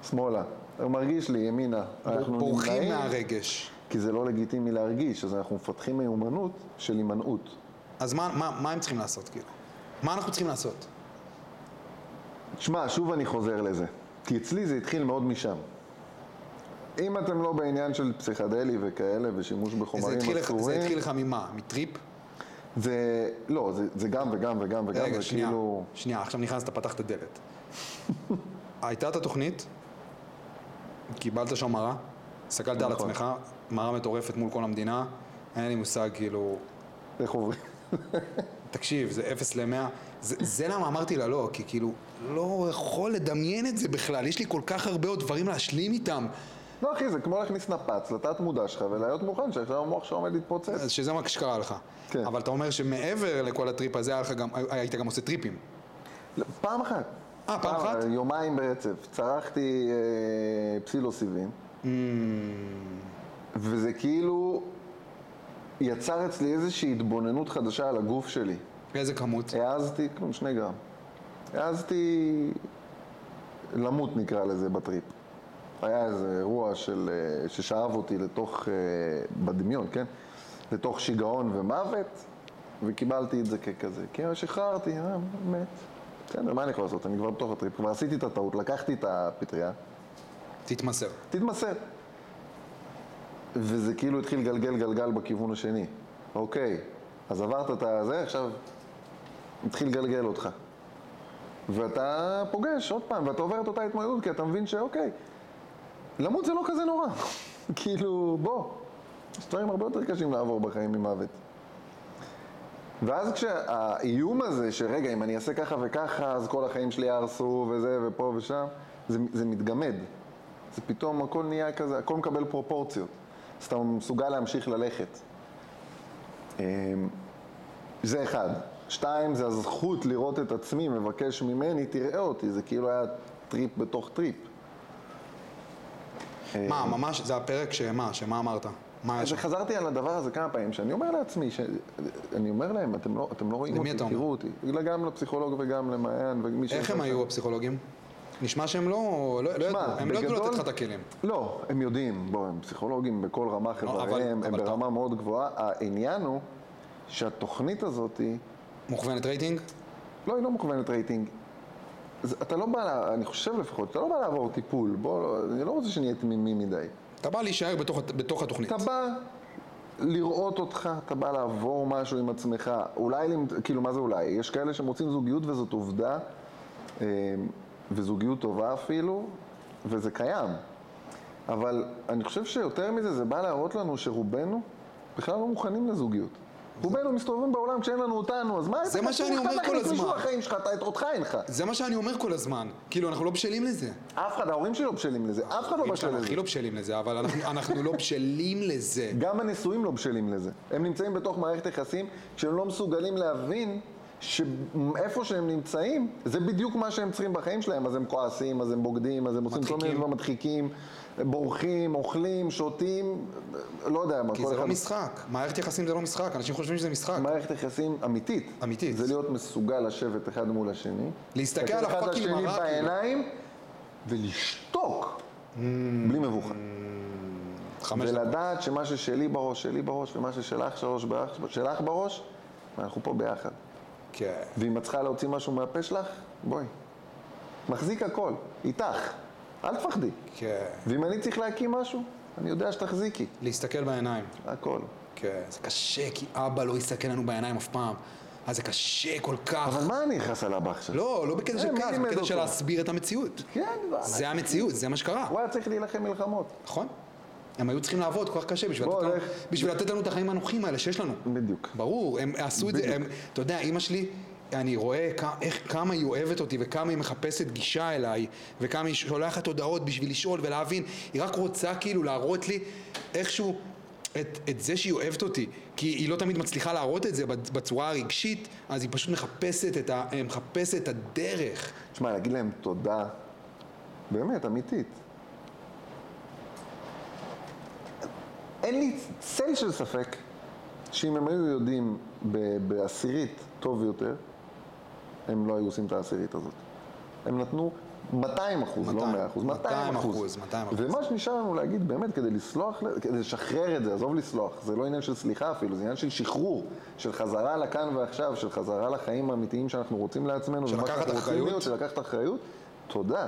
Speaker 1: שמאלה. הוא מרגיש לי, ימינה. אנחנו
Speaker 2: בורחים
Speaker 1: נמנעים,
Speaker 2: מהרגש.
Speaker 1: כי זה לא לגיטימי להרגיש, אז אנחנו מפתחים מיומנות של הימנעות.
Speaker 2: אז מה, מה, מה הם צריכים לעשות, כאילו? מה אנחנו צריכים לעשות?
Speaker 1: תשמע, שוב אני חוזר לזה. כי אצלי זה התחיל מאוד משם. אם אתם לא בעניין של פסיכדלי וכאלה, ושימוש בחומרים
Speaker 2: לך, זה
Speaker 1: אסורים,
Speaker 2: התחיל לך ממה? מטריפ?
Speaker 1: זה... לא, זה, זה גם וגם וגם וגם,
Speaker 2: רגע, שנייה,
Speaker 1: כאילו...
Speaker 2: שנייה, עכשיו נכנסת, פתחת דלת. הייתה את התוכנית, קיבלת שם מראה, הסתכלת על
Speaker 1: נכון.
Speaker 2: עצמך, מראה מטורפת מול כל המדינה, אין לי מושג, כאילו,
Speaker 1: איך עוברים?
Speaker 2: תקשיב, זה 0 ל-100, זה, זה למה אמרתי לה לא, כי כאילו, לא יכול לדמיין את זה בכלל, יש לי כל כך הרבה עוד דברים להשלים איתם,
Speaker 1: לא, אחי, זה כמו להכניס נפץ לתת מודע שלך ולהיות מוכן שעכשיו המוח שלך עומד להתפוצץ.
Speaker 2: אז שזה מה שקרה לך.
Speaker 1: כן.
Speaker 2: אבל אתה אומר שמעבר לכל הטריפ הזה, גם, היית גם עושה טריפים.
Speaker 1: פעם אחת.
Speaker 2: אה, פעם אחת?
Speaker 1: יומיים ברצף. צרכתי אה, פסילוסיבים,
Speaker 2: Mm,
Speaker 1: וזה כאילו יצר אצלי איזושהי התבוננות חדשה על הגוף שלי.
Speaker 2: איזה כמות?
Speaker 1: העזתי, כלום, שני גרם. העזתי למות נקרא לזה בטריפ. היה איזה אירוע של, אה, ששאב אותי לתוך, אה, בדמיון, כן? לתוך שיגעון ומוות, וקיבלתי את זה ככזה. כי שחררתי, אה, מת. בסדר, מה אני יכול לעשות? אני כבר בתוך הטריפ, כבר עשיתי את הטעות, לקחתי את הפטריה,
Speaker 2: תתמסר.
Speaker 1: תתמסר. וזה כאילו התחיל גלגל גלגל בכיוון השני. אוקיי, אז עברת את הזה, עכשיו התחיל לגלגל אותך. ואתה פוגש עוד פעם, ואתה עובר את אותה התמודדות, כי אתה מבין שאוקיי, למות זה לא כזה נורא. כאילו, בוא, יש דברים הרבה יותר קשים לעבור בחיים ממוות. ואז כשהאיום הזה, שרגע, אם אני אעשה ככה וככה, אז כל החיים שלי יהרסו וזה ופה ושם, זה, זה מתגמד. זה פתאום, הכל נהיה כזה, הכל מקבל פרופורציות. אז אתה מסוגל להמשיך ללכת. אמ, זה אחד. שתיים, זה הזכות לראות את עצמי, מבקש ממני, תראה אותי. זה כאילו היה טריפ בתוך טריפ.
Speaker 2: מה, ממש, זה הפרק שמה, שמה אמרת? מה היה
Speaker 1: אז
Speaker 2: שם?
Speaker 1: חזרתי על הדבר הזה כמה פעמים, שאני אומר לעצמי, ש... אני אומר להם, אתם לא, אתם לא רואים אותי? תראו אותי. גם לפסיכולוג וגם למעיין ומי ש...
Speaker 2: איך הם היו הפסיכולוגים? נשמע שהם לא, לא, לא ידעו, הם לא ידעו לתת לך את הכלים.
Speaker 1: לא, הם יודעים, בוא, הם פסיכולוגים בכל רמה
Speaker 2: אבל-
Speaker 1: חבריהם, הם ברמה מאוד גבוהה. העניין הוא שהתוכנית הזאת היא,
Speaker 2: מוכוונת רייטינג?
Speaker 1: לא, היא לא מוכוונת רייטינג. זה, אתה לא בא, אני חושב לפחות, אתה לא בא לעבור טיפול, בוא, אני לא רוצה שנהיה תמימים מדי.
Speaker 2: אתה בא להישאר בתוך, בתוך התוכנית.
Speaker 1: אתה בא לראות אותך, אתה בא לעבור משהו עם עצמך. אולי, כאילו, מה זה אולי? יש כאלה שמוצאים זוגיות וזאת עובדה, אה, וזוגיות טובה אפילו, וזה קיים. אבל אני חושב שיותר מזה, זה בא להראות לנו שרובנו בכלל לא מוכנים לזוגיות. רובנו מסתובבים בעולם כשאין לנו אותנו, אז מה...
Speaker 2: זה
Speaker 1: אתה
Speaker 2: מה שאני? אומר
Speaker 1: אתה
Speaker 2: כל
Speaker 1: תכניס מישהו
Speaker 2: הזמן.
Speaker 1: לחיים שלך, אתה, אותך אין לך.
Speaker 2: זה מה שאני אומר כל הזמן. כאילו, אנחנו לא בשלים לזה.
Speaker 1: אף אחד, ההורים שלי לא בשלים לזה, אף אחד לא
Speaker 2: ההורים
Speaker 1: בשל
Speaker 2: שלנו
Speaker 1: לזה.
Speaker 2: הכי לא בשלים לזה, אבל אנחנו, לא בשלים לזה.
Speaker 1: גם הנשואים לא בשלים לזה. הם נמצאים בתוך מערכת יחסים כשהם לא מסוגלים להבין שאיפה שהם נמצאים, זה בדיוק מה שהם צריכים בחיים שלהם. אז הם כועסים, אז הם בוגדים, אז הם עושים כל מיני. דברים מדחיקים, בורחים, אוכלים, שותים, לא יודע מה.
Speaker 2: כי זה לא
Speaker 1: אחד-
Speaker 2: משחק. מערכת יחסים זה לא משחק, אנשים חושבים שזה משחק.
Speaker 1: מערכת יחסים אמיתית.
Speaker 2: אמיתית.
Speaker 1: זה להיות מסוגל לשבת אחד מול השני.
Speaker 2: להסתכל על
Speaker 1: אחד
Speaker 2: הפאקינג
Speaker 1: לשני
Speaker 2: מראה, כאילו.
Speaker 1: בעיניים ולשתוק. בלי מבוכה. ולדעת שמה ששלי בראש, שלי בראש, ומה ששלך שלוש בראש, שלך בראש, אנחנו פה ביחד.
Speaker 2: כן.
Speaker 1: ואם את צריכה להוציא משהו מהפה שלך, בואי. מחזיק הכל, איתך. אל תפחדי.
Speaker 2: כן.
Speaker 1: ואם אני צריך להקים משהו, אני יודע שתחזיקי.
Speaker 2: להסתכל בעיניים.
Speaker 1: הכל.
Speaker 2: כן. זה קשה, כי אבא לא יסתכל לנו בעיניים אף פעם. אז זה קשה כל כך.
Speaker 1: אבל מה אני נכנס על אבא עכשיו?
Speaker 2: לא, לא בקטע של כעס, בקטע של? להסביר את המציאות.
Speaker 1: כן, וואלה.
Speaker 2: זה המציאות, זה מה שקרה.
Speaker 1: הוא היה צריך להילחם מלחמות.
Speaker 2: נכון? הם היו צריכים לעבוד כל כך קשה בשביל לתת לנו-. בשביל לתת לנו את החיים הנוחים האלה שיש לנו.
Speaker 1: בדיוק.
Speaker 2: ברור, הם עשו את זה,
Speaker 1: בדיוק.
Speaker 2: הם, אתה יודע, אימא שלי, אני רואה איך, כמה היא אוהבת אותי וכמה היא מחפשת גישה אליי וכמה היא שולחת הודעות בשביל לשאול ולהבין, היא רק רוצה כאילו להראות לי איכשהו את, את זה שהיא אוהבת אותי, כי היא לא תמיד מצליחה להראות את זה בצורה הרגשית, אז היא פשוט מחפשת את, ה, מחפשת את הדרך.
Speaker 1: תשמע, להגיד להם תודה, באמת, אמיתית. אין לי צל של ספק שאם הם היו יודעים בעשירית טוב יותר, הם לא היו עושים את העשירית הזאת. הם נתנו 200 אחוז, לא
Speaker 2: 200,
Speaker 1: 100 אחוז, 200 אחוז.
Speaker 2: 200 אחוז.
Speaker 1: ומה שנשאר לנו להגיד, באמת, כדי לסלוח, כדי לשחרר את זה, עזוב לסלוח, זה לא עניין של סליחה אפילו, זה עניין של שחרור, של חזרה לכאן ועכשיו, של חזרה לחיים האמיתיים שאנחנו רוצים לעצמנו,
Speaker 2: של לקחת אחריות.
Speaker 1: להיות, של לקחת אחריות. תודה.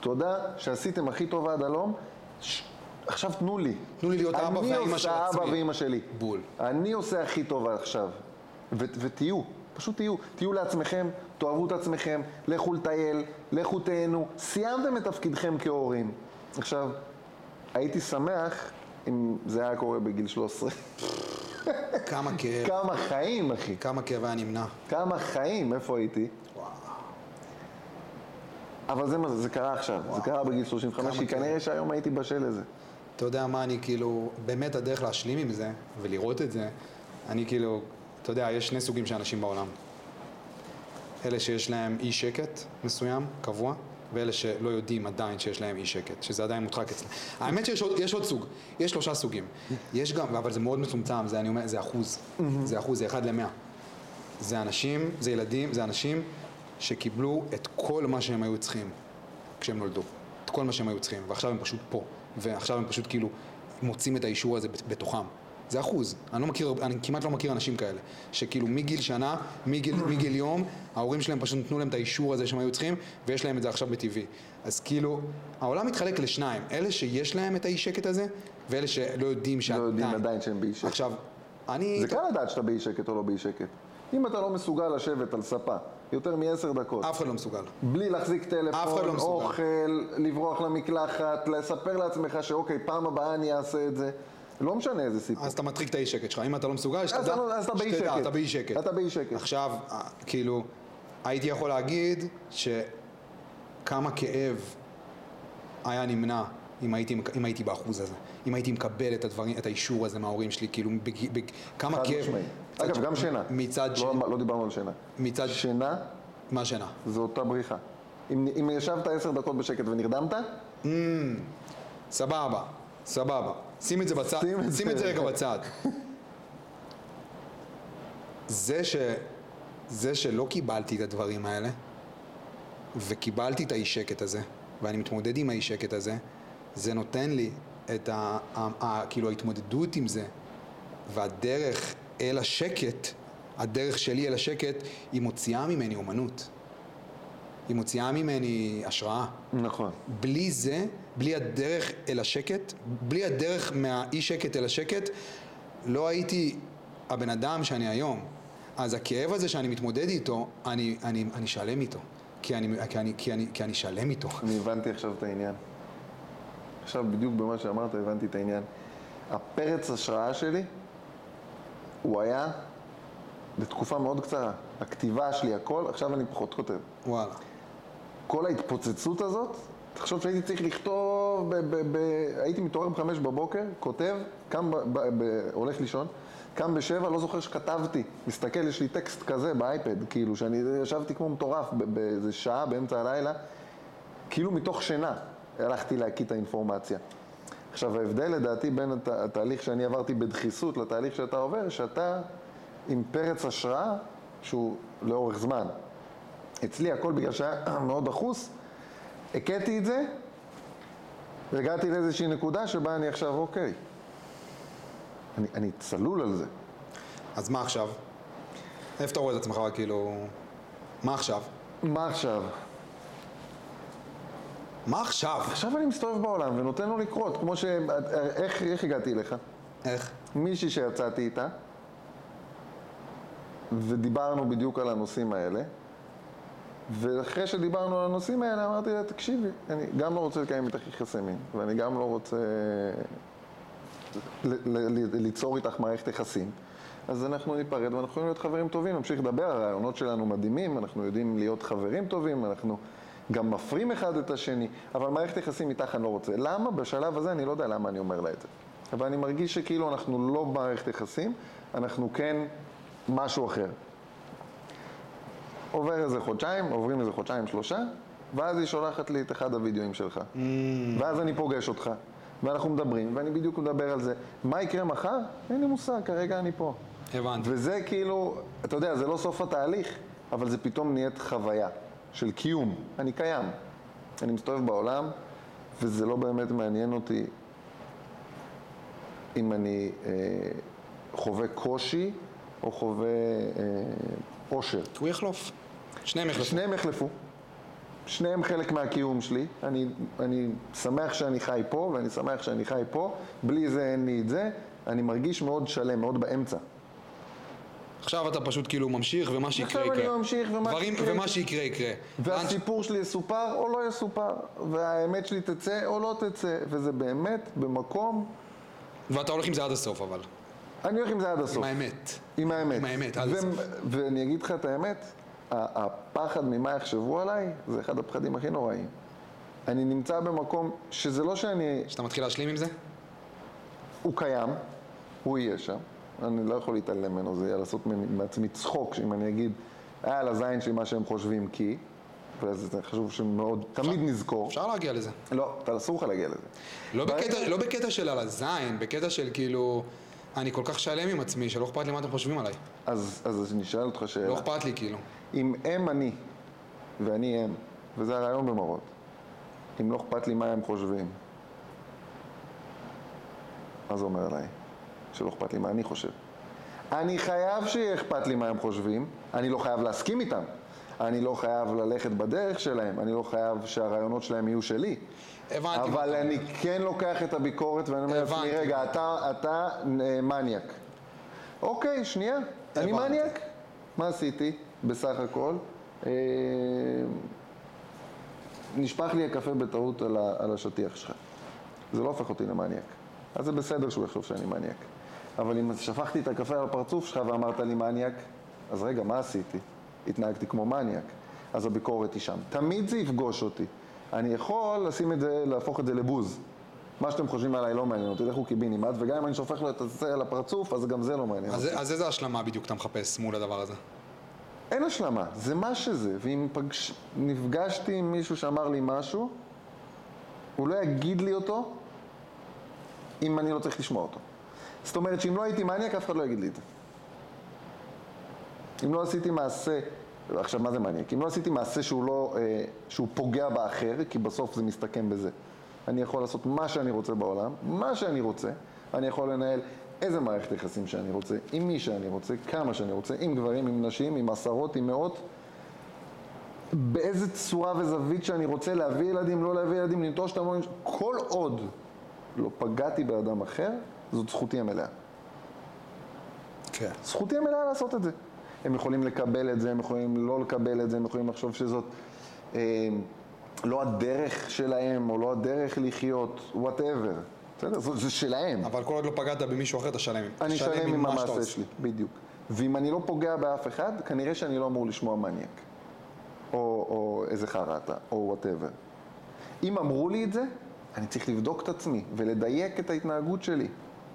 Speaker 1: תודה שעשיתם הכי טוב עד הלום. ש... עכשיו תנו לי.
Speaker 2: תנו לי להיות אבא ואימא של
Speaker 1: אני עושה
Speaker 2: עצמי.
Speaker 1: אבא ואימא שלי.
Speaker 2: בול.
Speaker 1: אני עושה הכי טוב עכשיו. ותהיו, פשוט תהיו. תהיו לעצמכם, תאהבו את עצמכם, לכו לטייל, לכו תהנו. סיימתם את תפקידכם כהורים. עכשיו, הייתי שמח אם זה היה קורה בגיל 13.
Speaker 2: כמה כאב,
Speaker 1: כמה חיים, אחי.
Speaker 2: כמה כאב היה נמנע.
Speaker 1: כמה חיים, איפה הייתי?
Speaker 2: וואו.
Speaker 1: אבל זה מה זה, זה קרה עכשיו, זה קרה בגיל 35,
Speaker 2: כמה
Speaker 1: כי. כנראה שהיום הייתי בשל לזה.
Speaker 2: אתה יודע מה אני כאילו, באמת הדרך להשלים עם זה ולראות את זה, אני כאילו, אתה יודע, יש שני סוגים של אנשים בעולם. אלה שיש להם אי שקט מסוים, קבוע, ואלה שלא יודעים עדיין שיש להם אי שקט, שזה עדיין מודחק אצלם. האמת שיש עוד, יש עוד סוג, יש שלושה סוגים. יש גם, אבל זה מאוד מצומצם, זה אני אומר, זה אחוז. זה אחוז, זה אחד למאה. זה אנשים, זה ילדים, זה אנשים שקיבלו את כל מה שהם היו צריכים כשהם נולדו. את כל מה שהם היו צריכים, ועכשיו הם פשוט פה. ועכשיו הם פשוט כאילו מוצאים את האישור הזה בת- בתוכם. זה אחוז. אני לא מכיר, אני כמעט לא מכיר אנשים כאלה. שכאילו מגיל שנה, מגיל, מגיל יום, ההורים שלהם פשוט נתנו להם את האישור הזה שהם היו צריכים, ויש להם את זה עכשיו בטבעי. אז כאילו, העולם מתחלק לשניים. אלה שיש להם את האי שקט הזה, ואלה שלא יודעים
Speaker 1: לא
Speaker 2: שעדיין.
Speaker 1: יודעים עדיין שהם באי שקט.
Speaker 2: עכשיו, אני...
Speaker 1: זה קל לדעת שאתה באי שקט או לא באי שקט. אם אתה לא מסוגל לשבת על ספה יותר מעשר דקות,
Speaker 2: אף אחד לא מסוגל.
Speaker 1: בלי להחזיק
Speaker 2: לא
Speaker 1: טלפון,
Speaker 2: מסוגל.
Speaker 1: אוכל, לברוח למקלחת, לספר לעצמך שאוקיי, פעם הבאה אני אעשה את זה, לא משנה איזה סיפור.
Speaker 2: אז אתה מטריק את האי שקט שלך, אם אתה לא מסוגל,
Speaker 1: אז
Speaker 2: שתדע,
Speaker 1: אתה לא- אז אתה באי שקט.
Speaker 2: אתה באי שקט.
Speaker 1: אתה באי שקט.
Speaker 2: עכשיו, אה, כאילו, הייתי יכול להגיד שכמה כאב היה נמנע אם הייתי, אם הייתי באחוז הזה, אם הייתי מקבל את הדברים, את האישור הזה מההורים שלי, כאילו, בג, בג, כמה כאב.
Speaker 1: אגב,
Speaker 2: ש-
Speaker 1: גם שינה.
Speaker 2: מצד ש...
Speaker 1: לא, לא דיברנו על שינה.
Speaker 2: מצד-
Speaker 1: שינה
Speaker 2: מה שינה?
Speaker 1: זה אותה בריחה. אם, אם ישבת עשר דקות בשקט ונרדמת,
Speaker 2: סבבה, סבבה. שים את זה בצד,
Speaker 1: שים את
Speaker 2: שים. את זה רגע בצד. זה ש... זה שלא קיבלתי את הדברים האלה, וקיבלתי את האי שקט הזה, ואני מתמודד עם האי שקט הזה, זה נותן לי את ה... ה... ה... כאילו ההתמודדות עם זה, והדרך אל השקט, הדרך שלי אל השקט, היא מוציאה ממני אומנות. היא מוציאה ממני השראה.
Speaker 1: נכון.
Speaker 2: בלי זה, בלי הדרך אל השקט, בלי הדרך מהאי שקט אל השקט, לא הייתי הבן אדם שאני היום. אז הכאב הזה שאני מתמודד איתו, אני, אני, אני שלם איתו. כי אני, כי, אני, כי, אני, כי אני שלם איתו.
Speaker 1: אני הבנתי עכשיו את העניין. עכשיו בדיוק במה שאמרת הבנתי את העניין. הפרץ השראה שלי, הוא היה לתקופה מאוד קצרה. הכתיבה שלי, הכל, עכשיו אני פחות כותב.
Speaker 2: וואלה.
Speaker 1: כל ההתפוצצות הזאת, תחשוב שהייתי צריך לכתוב, ב- ב- ב- הייתי מתעורר בחמש בבוקר, כותב, קם, ב- ב- ב- הולך לישון, קם בשבע, לא זוכר שכתבתי, מסתכל, יש לי טקסט כזה באייפד, כאילו, שאני ישבתי כמו מטורף באיזה שעה באמצע הלילה, כאילו מתוך שינה הלכתי להקיא את האינפורמציה. עכשיו ההבדל לדעתי בין הת- התהליך שאני עברתי בדחיסות לתהליך שאתה עובר, שאתה עם פרץ השראה שהוא לאורך זמן. אצלי הכל בגלל שהיה מאוד דחוס, הכיתי את זה, והגעתי לאיזושהי נקודה שבה אני עכשיו, אוקיי, אני, אני צלול על זה.
Speaker 2: אז מה עכשיו? איפה אתה רואה את עצמך, כאילו... מה עכשיו?
Speaker 1: מה עכשיו?
Speaker 2: מה עכשיו?
Speaker 1: עכשיו אני מסתובב בעולם ונותן לו לקרות, כמו ש... איך, איך הגעתי אליך?
Speaker 2: איך?
Speaker 1: מישהי שיצאתי איתה, ודיברנו בדיוק על הנושאים האלה, ואחרי שדיברנו על הנושאים האלה אמרתי לה, תקשיבי, אני גם לא רוצה לקיים איתך יחסי מין, ואני גם לא רוצה ליצור איתך מערכת יחסים. אז אנחנו ניפרד ואנחנו יכולים להיות חברים טובים, נמשיך לדבר, הרעיונות שלנו מדהימים, אנחנו יודעים להיות חברים טובים, אנחנו גם מפרים אחד את השני, אבל מערכת יחסים איתך אני לא רוצה. למה? בשלב הזה אני לא יודע למה אני אומר לה את זה. אבל אני מרגיש שכאילו אנחנו לא במערכת יחסים, אנחנו כן משהו אחר. עובר איזה חודשיים, עוברים איזה חודשיים, שלושה, ואז היא שולחת לי את אחד הוידאוים שלך. ואז אני פוגש אותך, ואנחנו מדברים, ואני בדיוק מדבר על זה. מה יקרה מחר? אין לי מושג, כרגע אני פה.
Speaker 2: הבנתי.
Speaker 1: וזה כאילו, אתה יודע, זה לא סוף התהליך, אבל זה פתאום נהיית חוויה של קיום. אני קיים. אני מסתובב בעולם, וזה לא באמת מעניין אותי אם אני אה, חווה קושי או חווה אה, אושר.
Speaker 2: הוא יחלוף. שניהם יחלפו.
Speaker 1: שניהם יחלפו. שניהם חלק מהקיום שלי. אני, אני שמח שאני חי פה, ואני שמח שאני חי פה. בלי זה אין לי את זה. אני מרגיש מאוד שלם, מאוד באמצע.
Speaker 2: עכשיו אתה פשוט כאילו ממשיך, ומה שיקרה
Speaker 1: עכשיו
Speaker 2: יקרה.
Speaker 1: אני ממשיך, ומה
Speaker 2: דברים-
Speaker 1: שיקרה
Speaker 2: ומה
Speaker 1: יקרה.
Speaker 2: שיקרה יקרה.
Speaker 1: והסיפור שלי יסופר או לא יסופר, והאמת שלי תצא או לא תצא, וזה באמת במקום,
Speaker 2: ואתה הולך עם זה עד הסוף, אבל.
Speaker 1: אני הולך עם זה עד הסוף.
Speaker 2: עם האמת.
Speaker 1: עם האמת.
Speaker 2: עם האמת, עד הסוף.
Speaker 1: ואני אגיד לך את האמת, הפחד ממה יחשבו עליי, זה אחד הפחדים הכי נוראים. אני נמצא במקום שזה לא שאני...
Speaker 2: שאתה מתחיל להשלים עם זה?
Speaker 1: הוא קיים, הוא יהיה שם. אני לא יכול להתעלם ממנו, זה יהיה לעשות מעצמי צחוק, שאם אני אגיד, היה על הזין שלי מה שהם חושבים כי, וזה חשוב שמאוד, תמיד נזכור.
Speaker 2: אפשר להגיע לזה.
Speaker 1: לא, אסור לך להגיע לזה.
Speaker 2: לא בקטע, לא בקטע של על הזין, בקטע של כאילו, אני כל כך שלם עם עצמי, שלא אכפת לי מה אתם חושבים עליי.
Speaker 1: אז, אז אני אשאל אותך שאלה.
Speaker 2: לא אכפת לי כאילו.
Speaker 1: אם הם אני, ואני הם, וזה הרעיון במראות, אם לא אכפת לי מה הם חושבים, מה זה אומר עליי? שלא אכפת לי מה אני חושב. אני חייב שיהיה אכפת לי מה הם חושבים, אני לא חייב להסכים איתם, אני לא חייב ללכת בדרך שלהם, אני לא חייב שהרעיונות שלהם יהיו שלי.
Speaker 2: הבנתי.
Speaker 1: אבל
Speaker 2: אתה
Speaker 1: אני. כן לוקח את הביקורת ואני אומר לעצמי. רגע, אתה, אתה אה, מניאק. אוקיי, שנייה, אני
Speaker 2: הבנתי.
Speaker 1: מניאק. מה עשיתי בסך הכל? אה, נשפך לי הקפה בטעות על, ה, על השטיח שלך. זה לא הופך אותי למניאק. אז זה בסדר שהוא יחשוב שאני מניאק. אבל אם שפכתי את הקפה על הפרצוף שלך ואמרת לי מניאק, אז רגע, מה עשיתי? התנהגתי כמו מניאק. אז הביקורת היא שם. תמיד זה יפגוש אותי. אני יכול לשים את זה, להפוך את זה לבוז. מה שאתם חושבים עליי לא מעניין אותי, לכו קיבינימט, וגם אם אני שופך לו את זה על הפרצוף, אז גם זה לא מעניין אותי.
Speaker 2: אז, אז איזה השלמה בדיוק אתה מחפש מול הדבר הזה?
Speaker 1: אין השלמה, זה מה שזה. ואם פגש... נפגשתי עם מישהו שאמר לי משהו, הוא לא יגיד לי אותו אם אני לא צריך לשמוע אותו. זאת אומרת שאם לא הייתי מניאק, אף אחד לא יגיד לי את זה. אם לא עשיתי מעשה, עכשיו מה זה מניאק? אם לא עשיתי מעשה שהוא, לא, אה, שהוא פוגע באחר, כי בסוף זה מסתכם בזה. אני יכול לעשות מה שאני רוצה בעולם, מה שאני רוצה, אני יכול לנהל איזה מערכת יחסים שאני רוצה, עם מי שאני רוצה, כמה שאני רוצה, עם גברים, עם נשים, עם עשרות, עם מאות, באיזה צורה וזווית שאני רוצה להביא ילדים, לא להביא ילדים, לנטוש את המון, כל עוד לא פגעתי באדם אחר, זאת זכותי המלאה.
Speaker 2: כן.
Speaker 1: זכותי המלאה לעשות את זה. הם יכולים לקבל את זה, הם יכולים לא לקבל את זה, הם יכולים לחשוב שזאת אה, לא הדרך שלהם, או לא הדרך לחיות, וואטאבר. בסדר? זה, זה שלהם.
Speaker 2: אבל כל עוד לא פגעת במישהו אחר, אתה שלם.
Speaker 1: אני
Speaker 2: שלם
Speaker 1: עם המעשה. שלי, בדיוק. ואם אני לא פוגע באף אחד, כנראה שאני לא אמור לשמוע מניאק. או, או איזה חרא אתה, או whatever. אם אמרו לי את זה, אני צריך לבדוק את עצמי ולדייק את ההתנהגות שלי.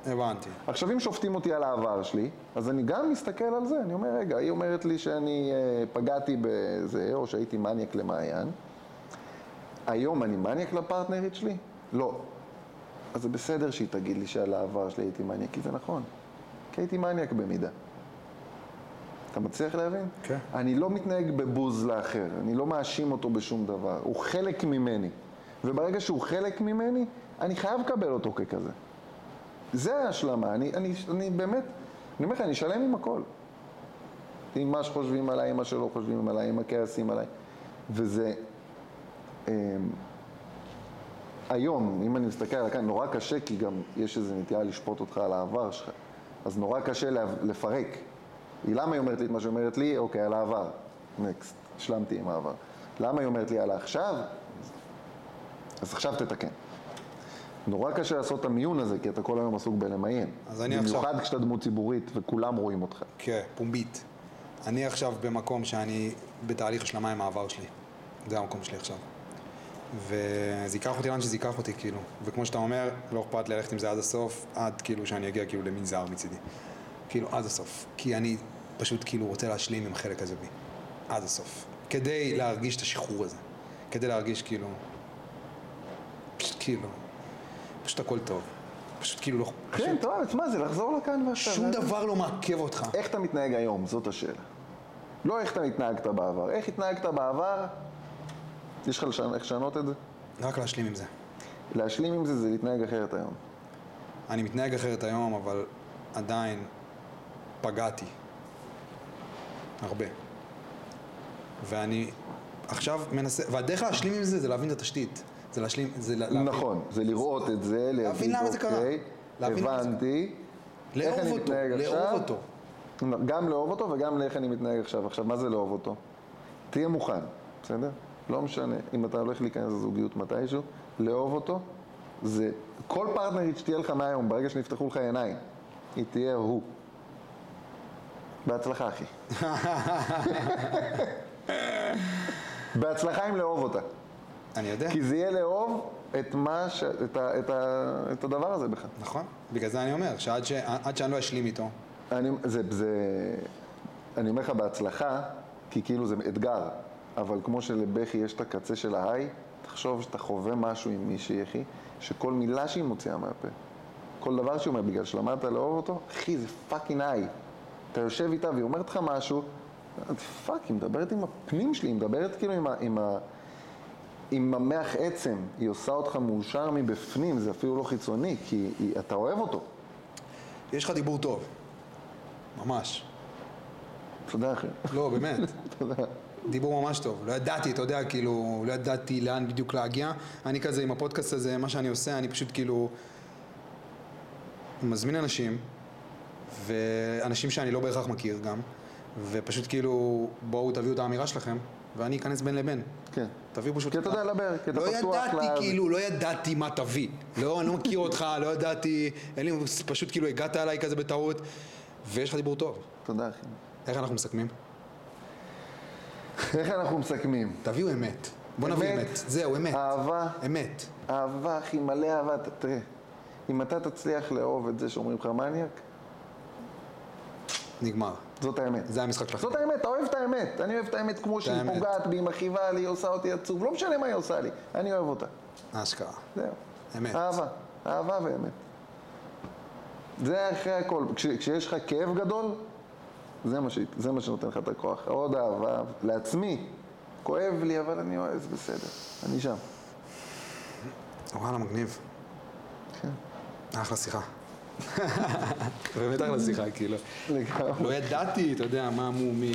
Speaker 2: הבנתי.
Speaker 1: עכשיו, אם שופטים אותי על העבר שלי, אז אני גם מסתכל על זה. אני אומר, רגע, היא אומרת לי שאני אה, פגעתי בזה, או שהייתי מניאק למעיין. היום אני מניאק לפרטנרית שלי? לא. אז זה בסדר שהיא תגיד לי שעל העבר שלי הייתי מניאק, כי זה נכון. כי הייתי מניאק במידה. אתה מצליח להבין?
Speaker 2: כן.
Speaker 1: אני לא מתנהג בבוז לאחר, אני לא מאשים אותו בשום דבר. הוא חלק ממני. וברגע שהוא חלק ממני, אני חייב לקבל אותו ככזה. זה ההשלמה, אני, אני, אני באמת, אני אומר לך, אני שלם עם הכל. עם מה שחושבים עליי, עם מה שלא חושבים עליי, עם הכעסים עליי. וזה, אה, היום, אם אני מסתכל על הכאן, נורא קשה, כי גם יש איזו נטייה לשפוט אותך על העבר שלך. אז נורא קשה לה, לפרק. היא, למה היא אומרת לי את מה שהיא אומרת לי? אוקיי, על העבר. נקסט, השלמתי עם העבר. למה היא אומרת לי על העכשיו? אז עכשיו תתקן. נורא קשה לעשות את המיון הזה, כי אתה כל היום עסוק בלמיין.
Speaker 2: אז אני
Speaker 1: במיוחד
Speaker 2: עכשיו-
Speaker 1: כשאתה דמות ציבורית וכולם רואים אותך.
Speaker 2: כן, פומבית. אני עכשיו במקום שאני בתהליך השלמה עם העבר שלי. זה המקום שלי עכשיו. וזה ייקח אותי לאן שזה ייקח אותי, כאילו. וכמו שאתה אומר, לא אכפת לי ללכת עם זה עד הסוף, עד כאילו שאני אגיע כאילו למין זהב מצידי. כאילו, עד הסוף. כי אני פשוט כאילו רוצה להשלים עם החלק הזה בי. עד הסוף. כדי להרגיש את השחרור הזה. כדי להרגיש כאילו... פשוט כאילו... פשוט הכל טוב. פשוט כאילו לא...
Speaker 1: כן, טוב, תשמע, זה לחזור לכאן ועכשיו.
Speaker 2: שום דבר לא מעכב אותך.
Speaker 1: איך אתה מתנהג היום? זאת השאלה. לא איך אתה התנהגת בעבר. איך התנהגת בעבר? יש לך לשנות- איך לשנות את זה?
Speaker 2: רק להשלים עם זה.
Speaker 1: להשלים עם זה זה להתנהג אחרת היום.
Speaker 2: אני מתנהג אחרת היום, אבל עדיין פגעתי. הרבה. ואני עכשיו מנסה, והדרך להשלים עם זה זה להבין את התשתית. זה להשלים, זה לה- להבין.
Speaker 1: נכון, זה לראות את זה, להגיד,
Speaker 2: למה זה קרה.
Speaker 1: אוקיי,
Speaker 2: להבין
Speaker 1: הבנתי,
Speaker 2: לאהוב אותו, לאהוב. אותו.
Speaker 1: גם לאהוב אותו וגם לאיך אני מתנהג עכשיו. עכשיו, מה זה לאהוב אותו? תהיה מוכן, בסדר? לא משנה, אם אתה הולך להיכנס לזוגיות מתישהו, לאהוב אותו, זה... כל פרטנרית שתהיה לך מהיום, ברגע שנפתחו לך עיניים, היא תהיה הוא. בהצלחה, אחי. בהצלחה עם לאהוב אותה.
Speaker 2: אני יודע.
Speaker 1: כי זה יהיה לאהוב את מה ש... את, ה... את, ה... את הדבר הזה בך.
Speaker 2: נכון. בגלל זה אני אומר, שעד ש... עד שאני לא אשלים איתו,
Speaker 1: אני, זה, זה, אני אומר לך בהצלחה, כי כאילו זה אתגר, אבל כמו שלבכי יש את הקצה של ה high, תחשוב שאתה חווה משהו עם מישהי, אחי, שכל מילה שהיא מוציאה מהפה, כל דבר שהיא אומרת, בגלל שלמדת לאהוב אותו, אחי, זה fucking high. אתה יושב איתה והיא אומרת לך משהו, fuck, היא מדברת עם הפנים שלי, היא מדברת כאילו עם, ה, עם, ה, עם המח עצם, היא עושה אותך מאושר מבפנים, זה אפילו לא חיצוני, כי היא, אתה אוהב אותו.
Speaker 2: יש לך דיבור טוב. ממש.
Speaker 1: תודה, אחי.
Speaker 2: לא, באמת.
Speaker 1: תודה.
Speaker 2: דיבור ממש טוב. לא ידעתי, אתה יודע, כאילו, לא ידעתי לאן בדיוק להגיע. אני כזה, עם הפודקאסט הזה, מה שאני עושה, אני פשוט כאילו... מזמין אנשים, ואנשים שאני לא בהכרח מכיר גם, ופשוט כאילו, בואו תביאו את האמירה שלכם, ואני אכנס בין לבין.
Speaker 1: כן.
Speaker 2: תביאו פשוט...
Speaker 1: כי אתה יודע לדבר, כי אתה
Speaker 2: לא
Speaker 1: פתוח
Speaker 2: ידעתי,
Speaker 1: ל-
Speaker 2: כאילו, לא ידעתי מה תביא. לא, אני לא מכיר אותך, לא ידעתי, אין לי, פשוט כאילו הגעת אליי כזה בטעות, ויש לך דיבור טוב.
Speaker 1: תודה, אחי.
Speaker 2: איך אנחנו מסכמים?
Speaker 1: איך אנחנו מסכמים?
Speaker 2: תביאו אמת. בוא נביא
Speaker 1: אמת.
Speaker 2: זהו, אמת.
Speaker 1: אהבה,
Speaker 2: אמת.
Speaker 1: אהבה, אחי, מלא אהבה. תראה, אם אתה תצליח לאהוב את זה שאומרים לך מניאק,
Speaker 2: נגמר.
Speaker 1: זאת האמת.
Speaker 2: זה המשחק שלכם.
Speaker 1: זאת האמת, אתה אוהב את האמת. אני אוהב את האמת כמו שהיא
Speaker 2: האמת.
Speaker 1: פוגעת בי, מכאיבה לי, עושה אותי עצוב. לא משנה מה היא עושה לי, אני אוהב אותה.
Speaker 2: אשכרה.
Speaker 1: זהו.
Speaker 2: אמת.
Speaker 1: אהבה, אהבה ואמת. זה אחרי הכל. כש, כשיש לך כאב גדול, זה מה, ש, זה מה שנותן לך את הכוח. עוד אהבה לעצמי. כואב לי, אבל אני אוהב, בסדר. אני שם.
Speaker 2: וואלה, מגניב.
Speaker 1: כן.
Speaker 2: אחלה שיחה. באמת אחלה שיחה, כאילו. לא ידעתי, אתה יודע, מה מו... מי...